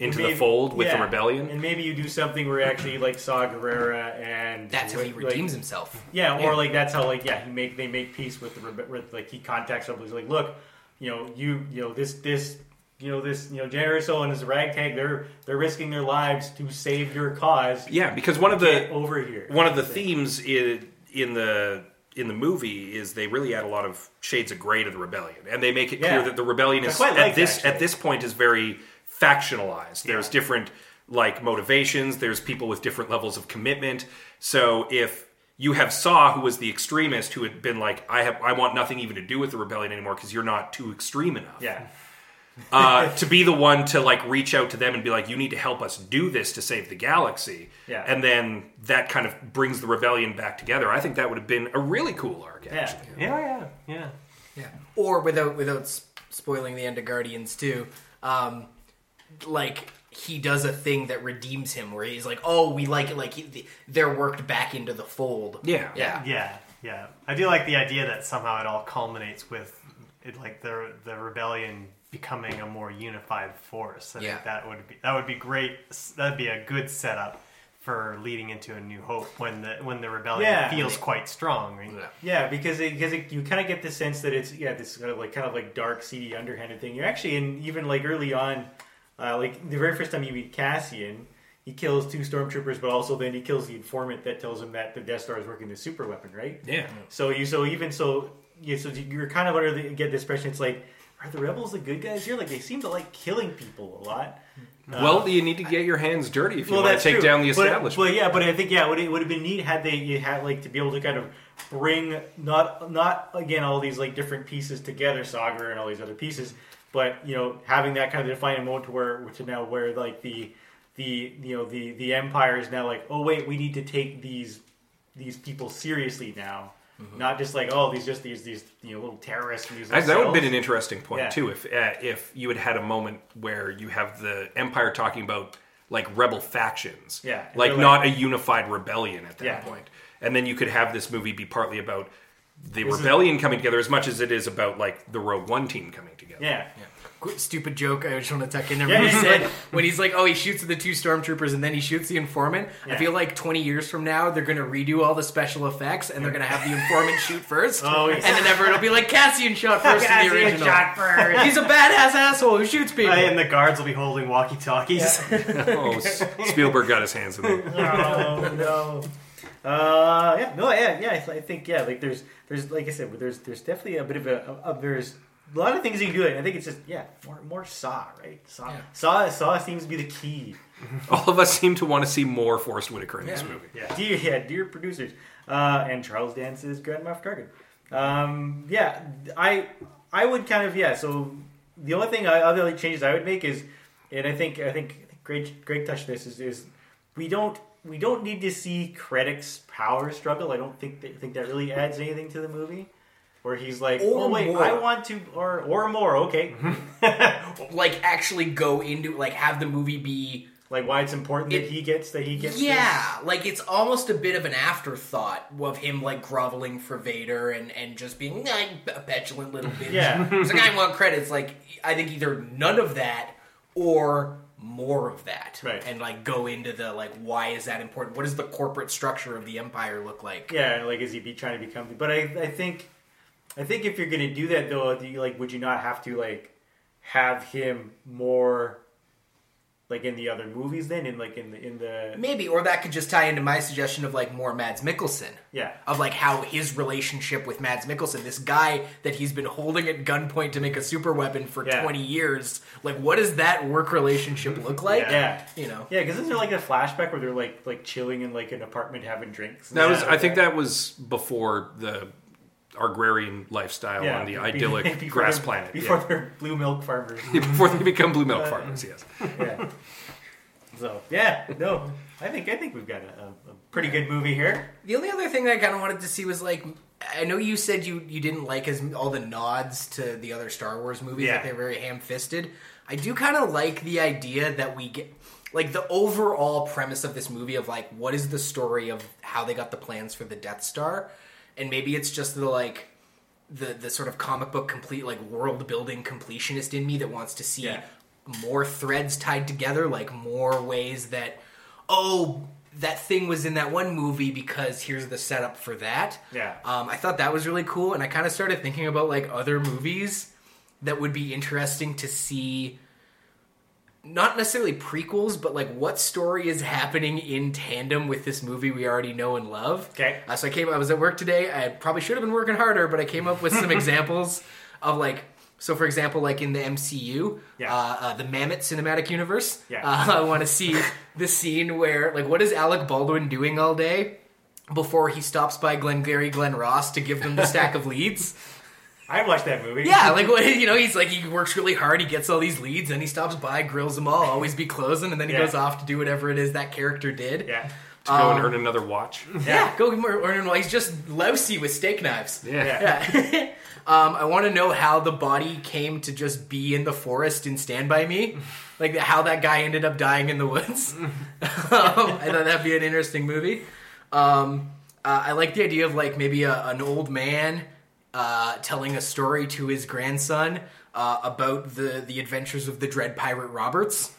into Maybe- the fold with the rebellion. and maybe you do something where you actually like Saw Gerrera and That's how he like- redeems himself. Yeah, or Yeah. like that's how like yeah he make they make peace with the rebe- with like he contacts somebody he's like look you know you you know this this you know this you know Jyn Erso and his ragtag they're they're risking their lives to save your cause. Yeah, because one of the over here. one of the themes in in the in the movie is they really add a lot of shades of gray to the rebellion, and they make it clear that the rebellion is at like this that, at this point is very factionalized. There's Yeah. different like motivations. There's people with different levels of commitment. So if you have Saw, who was the extremist, who had been like, "I have, I want nothing even to do with the rebellion anymore because you're not too extreme enough." yeah uh, to be the one to like reach out to them and be like, "You need to help us do this to save the galaxy." Yeah. and then that kind of brings the rebellion back together. I think that would have been a really cool arc. yeah Actually, Yeah, yeah, yeah. Yeah. Or without without spoiling the end of Guardians too, um, like he does a thing that redeems him, where he's like, "Oh, we like it." Like he, they're worked back into the fold. Yeah. Yeah. Yeah, yeah. I do like the idea that somehow it all culminates with it, like the the rebellion becoming a more unified force. I Yeah. think that would be that would be great. That'd be a good setup for leading into a new hope when the when the rebellion Yeah. feels quite strong. Right? Yeah, because it, because it, you kind of get the sense that it's yeah this kind of like kind of like dark, seedy, underhanded thing. You're actually in even like early on, uh, like the very first time you meet Cassian, he kills two stormtroopers, but also then he kills the informant that tells him that the Death Star is working the super weapon, right? Yeah. So you so even so you so you're kind of under the get this impression. It's like are the rebels the good guys here? Like they seem to like killing people a lot. well, you need to get your hands dirty if you want to take true. down the establishment. But, yeah, but I think yeah, would it would have been neat had they you had like to be able to kind of bring not not again all these like different pieces together, Saga and all these other pieces, but you know having that kind of defining moment to where to now where like the the you know the the empire is now like oh wait we need to take these these people seriously now. Not just like oh these just these these you know little terrorists and these that would have been an interesting point Yeah. too, if uh, if you had had a moment where you have the Empire talking about like rebel factions, Yeah, and like not a unified rebellion at that Yeah. point, and then you could have this movie be partly about the This is- rebellion coming together as much as it is about like the Rogue One team coming together. Yeah Quick, stupid joke. I just want to tuck in there. Yeah, when yeah, said like- when he's like, "Oh, he shoots the two stormtroopers and then he shoots the informant." I Yeah. feel like twenty years from now they're gonna redo all the special effects and they're gonna have the informant shoot first, Oh, yeah. and then everyone will be like, "Cassian shot first in the original." shot first. He's a badass asshole who shoots people. And the guards will be holding walkie talkies. oh, S- Spielberg got his hands in it. oh no. Uh, yeah, no, yeah, yeah. I, th- I think yeah, like there's, there's, like I said, there's, there's definitely a bit of a, a, a- there's a lot of things you can do. It. I think it's just yeah, more, more Saw, right? Saw, Yeah. Saw, Saw seems to be the key. All of us seem to want to see more Forest Whitaker in this movie. Yeah, dear, yeah, dear producers, uh, and Charles Dance is Grand Moff Tarkin. Um, yeah, I, I would kind of yeah. So the only thing I, other changes I would make is, and I think I think, I think Greg, Greg touched this is, is we don't we don't need to see Krennic's power struggle. I don't think that, think that really adds anything to the movie. Where he's like, oh, Or oh wait, more. I want to, or or more. Okay, like actually go into like have the movie be like why it's important It- that he gets that he gets. yeah like it's almost a bit of an afterthought of him like groveling for vader and and just being like a petulant little bitch Yeah. it's like i want credits like i think either none of that or more of that Right. and like go into the like why is that important what does the corporate structure of the empire look like Yeah, like is he be trying to become? But I, I think, I think if you're gonna do that though, do you, like, would you not have to like have him more, like in the other movies then, in like in the in the maybe or that could just tie into my suggestion of like more mads mikkelsen yeah of like how his relationship with Mads Mikkelsen, this guy that he's been holding at gunpoint to make a super weapon for Yeah. 20 years, like what does that work relationship look like? yeah You know. yeah because isn't there like a flashback where they're like like chilling in like an apartment having drinks? and That was, I like think that was before the agrarian lifestyle on the be- idyllic before grass they're- planet. before yeah. they're blue milk farmers. before they become blue milk uh, farmers. Yes. yeah. So yeah, no, I think I think we've got a, a, a pretty good movie here. The only other thing that I kind of wanted to see was like I know you said you you didn't like as all the nods to the other Star Wars movies Yeah. that they're very ham-fisted. I do kind of like the idea that we get like the overall premise of this movie of like what is the story of how they got the plans for the Death Star, and maybe it's just the like the the sort of comic book complete like world building completionist in me that wants to see Yeah. more threads tied together, like more ways that oh that thing was in that one movie because here's the setup for that. Yeah. Um, I thought that was really cool, and I kind of started thinking about like other movies that would be interesting to see. Not necessarily prequels, but like what story is happening in tandem with this movie we already know and love. Okay. Uh, so I came. I was at work today. I probably should have been working harder, but I came up with some examples of like. So, for example, like in the MCU, Yeah. uh, uh, the Mammoth Cinematic Universe, Yeah. uh, I want to see the scene where, like, what is Alec Baldwin doing all day before he stops by Glengarry Glen Ross to give them the stack of leads? I watched that movie. Yeah, like what you know, he's like he works really hard, he gets all these leads, and he stops by, grills them all, always be closing, and then he Yeah. goes off to do whatever it is that character did. yeah, To go and earn another watch. Yeah, go give him or, or, he's just lousy with steak knives. Yeah. yeah. Yeah. um, I want to know how the body came to just be in the forest and stand by me. Like how that guy ended up dying in the woods. um, I thought that'd be an interesting movie. Um, uh, I like the idea of like maybe a, an old man uh, telling a story to his grandson uh, about the the adventures of the Dread Pirate Roberts.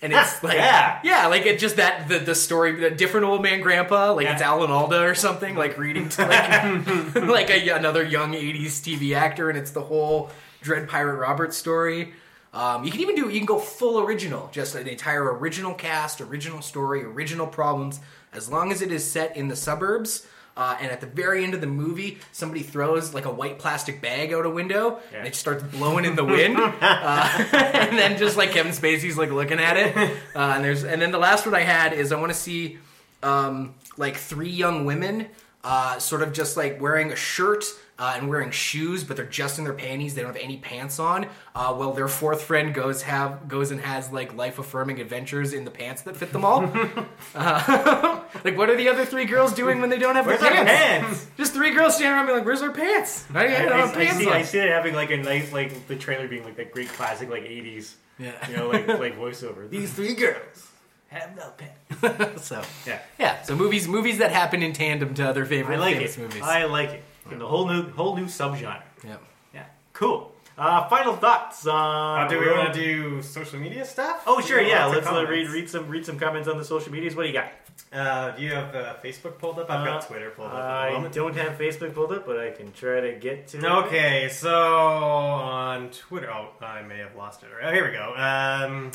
And it's like, Yeah. yeah, like it just that the the story, the different old man grandpa, like it's Yeah. Alan Alda or something, like reading to like, like a, another young '80s TV actor, and it's the whole Dread Pirate Roberts story. Um, you can even do you can go full original, just an entire original cast, original story, original problems, as long as it is set in the suburbs. Uh, and at the very end of the movie, somebody throws like a white plastic bag out a window, Yeah. and it starts blowing in the wind. uh, and then just like Kevin Spacey's like looking at it, uh, and there's and then the last one I had is I want to see um, like three young women, uh, sort of just like wearing a shirt uh, and wearing shoes, but they're just in their panties. They don't have any pants on. Uh, well, their fourth friend goes have goes and has like life affirming adventures in the pants that fit them all. uh, like, what are the other three girls doing when they don't have their pants? pants? Just three girls standing around, being like, "Where's our pants? I, I I, I, pants see, on." I see it having like a nice, like the trailer being like that great classic, like '80s, Yeah. you know, like like voiceover. These three girls have no pants. so Yeah, yeah, so movies movies that happen in tandem to other favorite I like famous it. movies. I like it. And the whole new whole new subgenre. yeah. Yeah, cool. Uh, final thoughts on? Uh, do we want to do social media stuff? Oh, sure. Yeah, let's uh, read read some read some comments on the social medias. What do you got? Uh, do you have uh, Facebook pulled up? I've got Uh, Twitter pulled up. I don't have Facebook pulled up, but I can try to get to. it. Okay, so on Twitter, oh, I may have lost it. Oh, here we go. Um,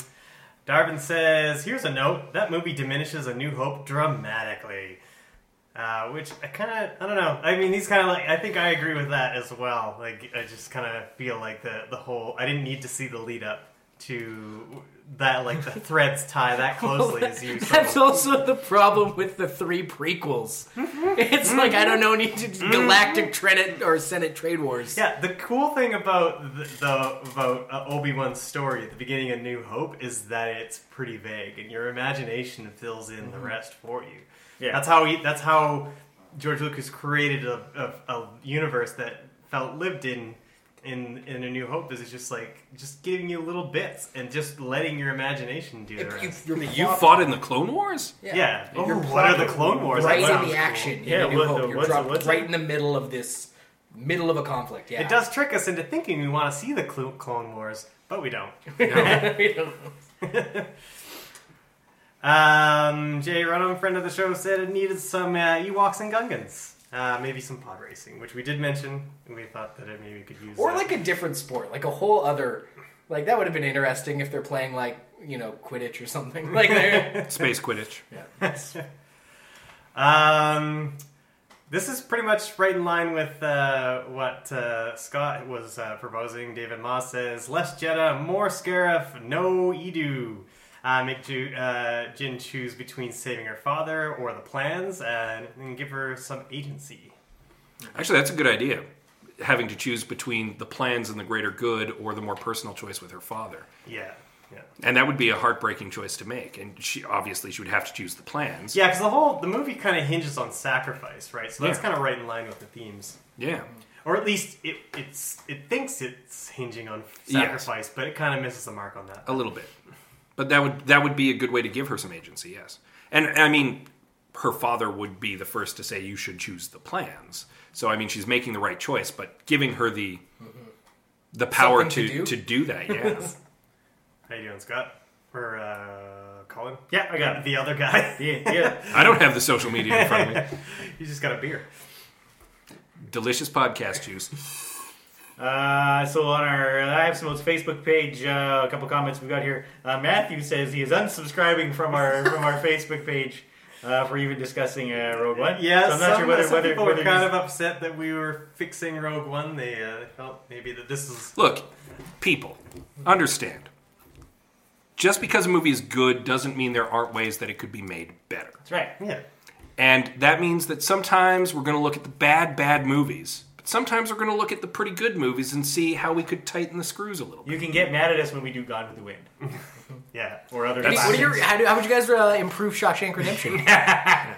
Darvin says, "Here's a note: that movie diminishes A New Hope dramatically." Uh, which I kind of, I don't know. I mean, he's kind of like, I think I agree with that as well. Like, I just kind of feel like the the whole, I didn't need to see the lead up to that, like the threads tie that closely as you. That's also the problem with the three prequels. It's like I don't know, need to Galactic Trade or Senate Trade Wars. Yeah, the cool thing about the, the about uh, Obi Wan's story at the beginning of New Hope is that it's pretty vague, and your imagination fills in the rest for you. Yeah. that's how he. That's how George Lucas created a, a, a universe that felt lived in. In, in A New Hope is it's just like just giving you little bits and just letting your imagination do the You, rest. you're You fought in the Clone Wars? yeah. Oh, You're what are the. Clone Wars? right That in sounds the cool. action. in Yeah, A New what- Hope. You're dropped what's right it? in the middle of this middle of a conflict. Yeah, It does trick us into thinking we want to see the Clo- Clone Wars, but we don't. We don't- Um, Jay Runham, friend of the show, said it needed some uh, Ewoks and Gungans. Uh, maybe some pod racing, which we did mention. and We thought that it maybe could use. or that. like a different sport, like a whole other. Like that would have been interesting if they're playing like you know Quidditch or something. Like they're Space Quidditch. Yeah. um, this is pretty much right in line with uh, what uh, Scott was uh, proposing. David Moss says, "Less Jedha, more Scarif, no Eadu." Uh, make Ju- uh, Jyn choose between saving her father or the plans, and, and give her some agency. Actually, that's a good idea. Having to choose between the plans and the greater good or the more personal choice with her father. Yeah, yeah. And that would be a heartbreaking choice to make. And she obviously she would have to choose the plans. Yeah, because the whole the movie kind of hinges on sacrifice, right? So that's Yeah. kind of right in line with the themes, Yeah. or at least it it's it thinks it's hinging on Yes. sacrifice, but it kind of misses the mark on that. A little bit. But that would that would be a good way to give her some agency, yes. And I mean, her father would be the first to say you should choose the plans. So I mean, she's making the right choice, but giving her the the power Something to, to to do. do that, yeah. How you doing, Scott? Or uh, Colin? Yeah, I got it. The other guy. Yeah, yeah. I don't have the social media in front of me. He's just got a beer. Delicious podcast juice. Uh, so on our I have some Facebook page, uh, a couple comments we got here. Uh, Matthew says he is unsubscribing from our from our Facebook page uh, for even discussing uh, Rogue One. Yeah, so I'm not some, sure whether some whether, people whether were kind he's- of upset that we were fixing Rogue One. They, uh, they felt maybe that this is Look, people, understand. Just because a movie is good doesn't mean there aren't ways that it could be made better. That's right. yeah. And that means that sometimes we're going to look at the bad, bad movies, but sometimes we're going to look at the pretty good movies and see how we could tighten the screws a little bit. You can get mad at us when we do Gone with the Wind Yeah. or other. That's- what are your, how, do, how would you guys uh, improve Shawshank Redemption? Add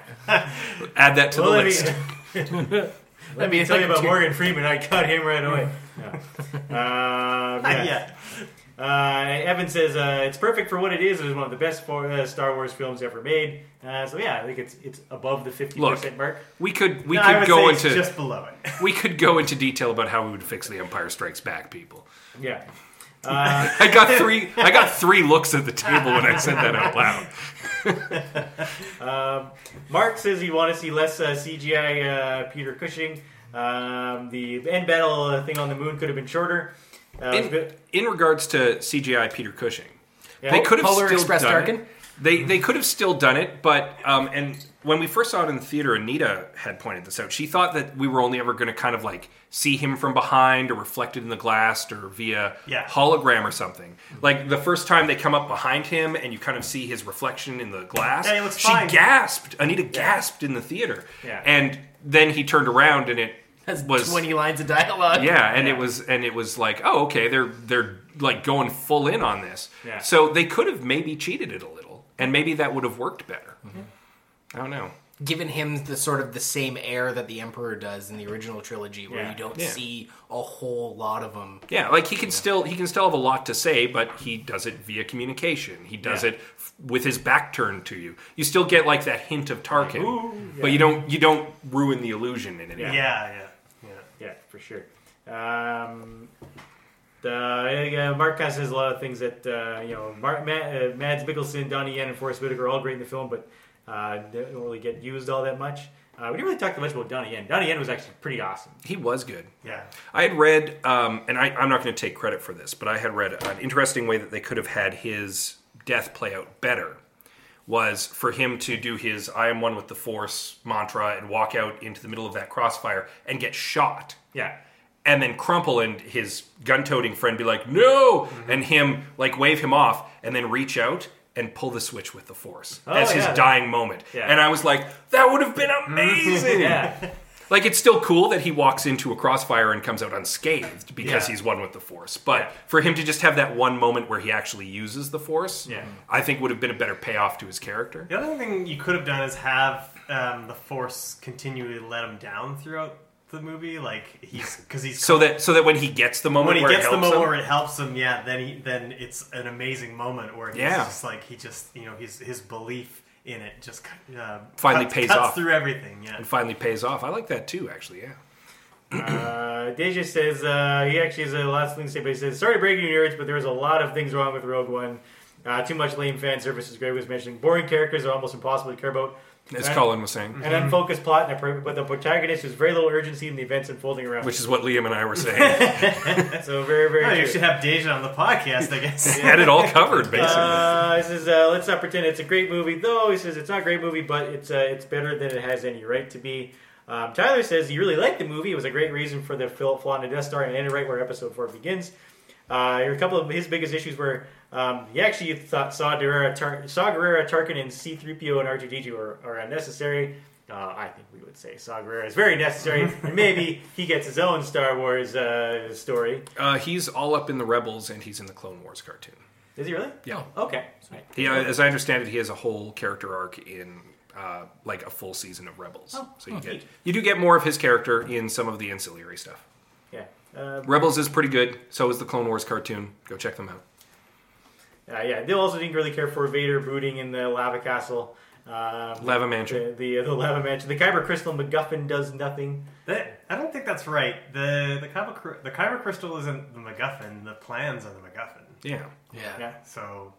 that to Well, the let me- list. Let me tell you about Morgan Freeman. I cut him right away. Yeah. Um, yeah. yeah. Uh, Evan says uh, it's perfect for what it is. It is one of the best for, uh, Star Wars films ever made. Uh, so yeah, I think it's it's above the fifty percent mark. We could we No, could go into just below it. we could go into detail about how we would fix the Empire Strikes Back, people. Yeah. Uh, I got three. I got three looks at the table when I said that out loud. Mark says he want to see less uh, CGI uh, Peter Cushing. Um, the end battle thing on the moon could have been shorter. Uh, In, good- in regards to CGI Peter Cushing, Yeah. they could have Polar still Express done Tarkin? it. They they could have still done it, but um, and when we first saw it in the theater, Anita had pointed this out. She thought that we were only ever going to kind of like see him from behind or reflected in the glass or via Yeah. hologram or something. Like the first time they come up behind him and you kind of see his reflection in the glass. Yeah, he looks she fine. gasped. Anita gasped in the theater. Yeah. And then he turned around and it Has was 20 lines of dialogue. yeah, and Yeah. it was and it was like, oh, okay, they're they're like going full in on this. Yeah. So they could have maybe cheated it a little, and maybe that would have worked better. Mm-hmm. I don't know. Given him the sort of the same air that the Emperor does in the original trilogy, where Yeah. you don't Yeah. see a whole lot of them. Yeah, like he can still he can still have a lot to say, but he does it via communication. He does Yeah. it f- with his back turned to you. You still get like that hint of Tarkin, Ooh, but you don't you don't ruin the illusion in it. Yeah. Yeah, for sure. Um, the, uh, Mark kind of says a lot of things that uh, you know. Mark, Matt, uh, Mads Mikkelsen, Donnie Yen, and Forest Whitaker are all great in the film, but uh, they don't really get used all that much. Uh, we didn't really talk much about Donnie Yen. Donnie Yen was actually pretty awesome. He was good. Yeah. I had read, um, and I, I'm not going to take credit for this, but I had read an interesting way that they could have had his death play out better was for him to do his I am one with the Force mantra and walk out into the middle of that crossfire and get shot. Yeah, And then Crumple and his gun toting friend be like, no! And him like wave him off and then reach out and pull the switch with the Force Oh, as his dying moment. Yeah. And I was like, that would have been amazing! yeah, Like it's still cool that he walks into a crossfire and comes out unscathed because Yeah. he's one with the force. But Yeah. for him to just have that one moment where he actually uses the force, Yeah. I think would have been a better payoff to his character. The other thing you could have done is have um, the Force continually let him down throughout the movie, like he's because he's So that so that when he gets the moment when he where gets it the helps moment him, where it helps him, yeah, then he then it's an amazing moment where he's Yeah. just like he just you know his his belief in it just uh, Finally cuts, pays cuts off. through everything. Yeah, and finally pays off. I like that too, actually. Yeah. Uh, Deja says uh, he actually has a lot of things to say, but he says, "Sorry to break you nerds, but there was a lot of things wrong with Rogue One. Uh, too much lame fan service, as Greg was mentioning. Boring characters are almost impossible to care about. As And- Colin was saying, An unfocused plot, and a, pro- but the protagonist has very little urgency in the events unfolding around. which is what Liam and I were saying. so very, very. Oh, you should have Deja on the podcast, I guess. Had it all covered, basically. Uh, he says, uh, "Let's not pretend it's a great movie, though." He says it's not a great movie, but it's uh, it's better than it has any right to be. Um, Tyler says he really liked the movie. It was a great reason for the Philip flaw in the Death Star, and ended right where Episode Four begins. Uh, here are a couple of his biggest issues were um, he actually thought Saw Gerrera, Tar- Saw Gerrera, Tarkin, and C-3PO and R2-D2 are, are unnecessary. Uh, I think we would say Saw Gerrera is very necessary, and maybe he gets his own Star Wars uh, story. Uh, he's all up in the Rebels and he's in the Clone Wars cartoon. Is he really? Yeah. Okay. Right. He, uh, as I understand it, he has a whole character arc in uh, like a full season of Rebels. Oh, so you oh, get neat. you do get more of his character in some of the ancillary stuff. Yeah. Uh, Rebels is pretty good. So is the Clone Wars cartoon. Go check them out. Uh, yeah, they also didn't really care for Vader brooding in the lava castle. Um, Lava Mansion. The, the, the lava mansion. The Kyber crystal MacGuffin does nothing. That- I don't think that's right. The the kyber, the kyber crystal isn't the MacGuffin. The plans are the MacGuffin. Yeah. Yeah. Yeah. So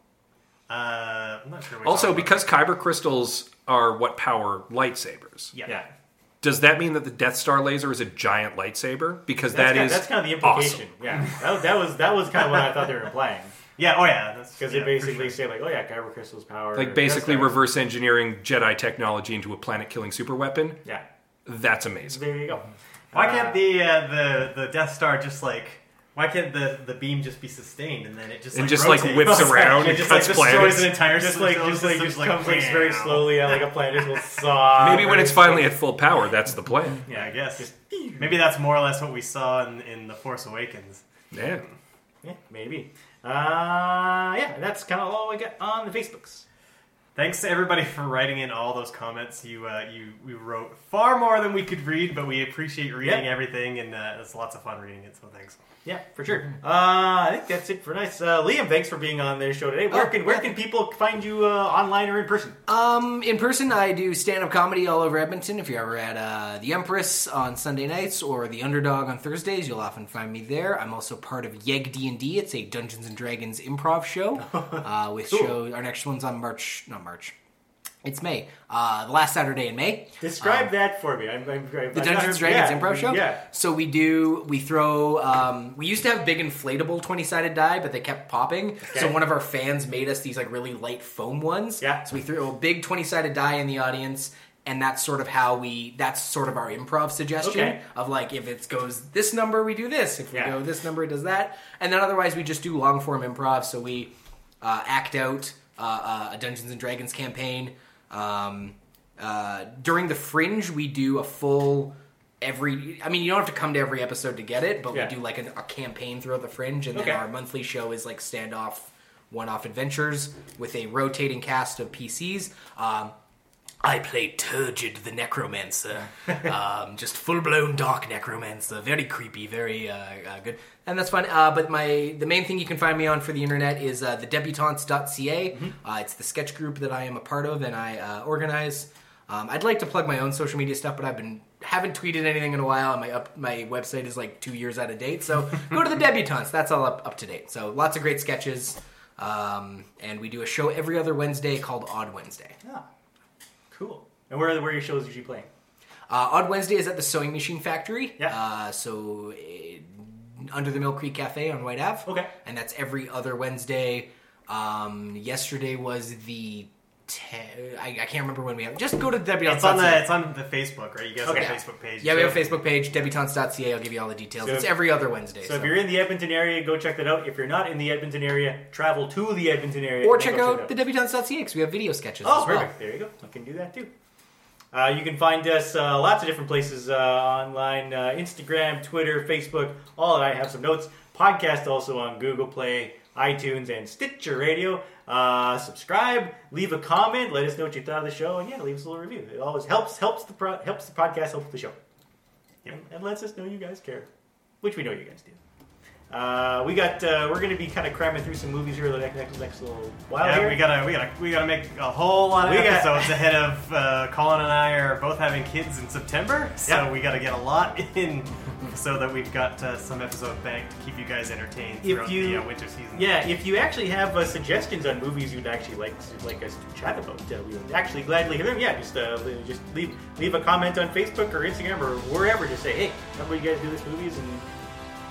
uh, I'm not sure. Also, you're because kyber crystals are what power lightsabers, about. Yeah. does that mean that the Death Star laser is a giant lightsaber? Because That's that kind, is that's kind of the implication. awesome. Yeah. That, was- that was that was kind of what I thought they were implying yeah, oh yeah, that's because yeah, they basically sure. say like, oh yeah, Kyber crystal's power. Like basically Death reverse engineering Jedi technology into a planet-killing super weapon. Yeah. That's amazing. There you go. Why Uh, can't the uh, the the Death Star just like? Why can't the, the beam just be sustained and then it just And like, just, like, whips around It and just cuts like destroys planets. an entire Just like just like systems, just comes like very slowly out like a planet just will saw. Maybe when it's finally at full power, that's the plan. Yeah, I guess. Maybe that's more or less what we saw in, in the Force Awakens. Yeah. Yeah, maybe. Uh, yeah, that's kind of all we got on the Facebooks. Thanks to everybody for writing in all those comments. You uh, you we wrote far more than we could read, but we appreciate reading Yeah. everything, and uh, it's lots of fun reading it. So thanks. Yeah, for sure. Uh, I think that's it for nice. Uh, Liam, thanks for being on the show today. Where Oh, can where yeah. can people find you uh, online or in person? Um, in person, I do stand up comedy all over Edmonton. If you're ever at uh, the Empress on Sunday nights or the Underdog on Thursdays, you'll often find me there. I'm also part of Yeg D and D. It's a Dungeons and Dragons improv show. Uh, with Cool. show, our next one's on March, not March. It's May. Uh, the last Saturday in May. Describe that for me. I'm, I'm, I'm The Dungeons and Dragons improv show. Yeah. So we do. We throw. Um, we used to have big inflatable twenty sided die, but they kept popping. So one of our fans made us these like really light foam ones. Yeah. So we threw a big twenty sided die in the audience. And that's sort of how we. That's sort of our improv suggestion Okay. of like if it goes this number, we do this. If we Yeah. go this number, it does that. And then otherwise, we just do long form improv. So we uh, act out uh, uh, a Dungeons and Dragons campaign. Um, uh, during the Fringe, we do a full every. I mean, you don't have to come to every episode to get it, but Yeah. we do like an, a campaign throughout the Fringe, and Okay. then our monthly show is like standoff, one-off adventures with a rotating cast of PCs. Um, I play Turgid the Necromancer. um, just full blown dark necromancer. Very creepy, very uh, uh, good. And that's fun. Uh, but my the main thing you can find me on for the internet is uh, thedebutantes.ca. Uh, it's the sketch group that I am a part of and I uh, organize. Um, I'd like to plug my own social media stuff, but I've been haven't tweeted anything in a while, and my up, my website is like two years out of date. So go to the debutantes; that's all up, up to date. So lots of great sketches, um, and we do a show every other Wednesday called Odd Wednesday. Ah, cool. And where are, where are your shows usually playing? Uh, Odd Wednesday is at the Sewing Machine Factory. Yeah. Uh, so uh, under the Mill Creek Cafe on Whyte Ave. Okay. And that's every other Wednesday. Um, yesterday was the. I, I can't remember when we have. Just go to debutantes. It's on the it's on the Facebook, right? You guys Okay. have a Facebook page. Yeah, we have a Facebook page, debutantes.ca. I'll give you all the details. So- it's every other Wednesday. So if you're in the Edmonton area, go check that out. If you're not in the Edmonton area, travel to the Edmonton area. or and check out the debutantes.ca because we have video sketches Oh, as well. perfect. There you go. You can do that too. Uh, you can find us uh, lots of different places uh, online uh, Instagram, Twitter, Facebook, all that. I have some notes. Podcast also on Google Play, iTunes, and Stitcher Radio. Uh, subscribe, leave a comment, let us know what you thought of the show, and yeah, leave us a little review. It always helps helps the pro- helps the podcast, helps the show, and, and lets us know you guys care, which we know you guys do. Uh, we got uh, we're going to be kind of cramming through some movies here the next next, next little while Yeah, here. we gotta we gotta we gotta make a whole lot of We got- episodes ahead of uh, Colin and I are both having kids in September, so Yeah. we gotta get a lot in so that we've got uh, some episode bank to keep you guys entertained throughout you- the uh, winter season. Yeah, if you actually have uh, suggestions on movies you'd actually like like us to chat about, uh, we would actually gladly hear them. Yeah, just uh, just leave leave a comment on Facebook or Instagram or wherever. Just say, hey, how about you guys do this movies, and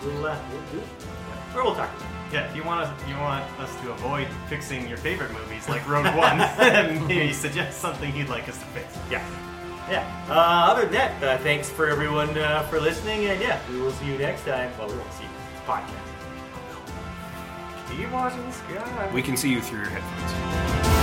we'll uh, we'll do it, or we'll talk about it. Yeah, if you want us, you want us to avoid fixing your favorite movies like Rogue One, then maybe suggest something you'd like us to fix. Yeah, yeah. Uh, other than that, uh, thanks for everyone uh, for listening, and yeah, we will see you next time. Well, we won't see you. It's a podcast. Keep watching the sky. We can see you through your headphones.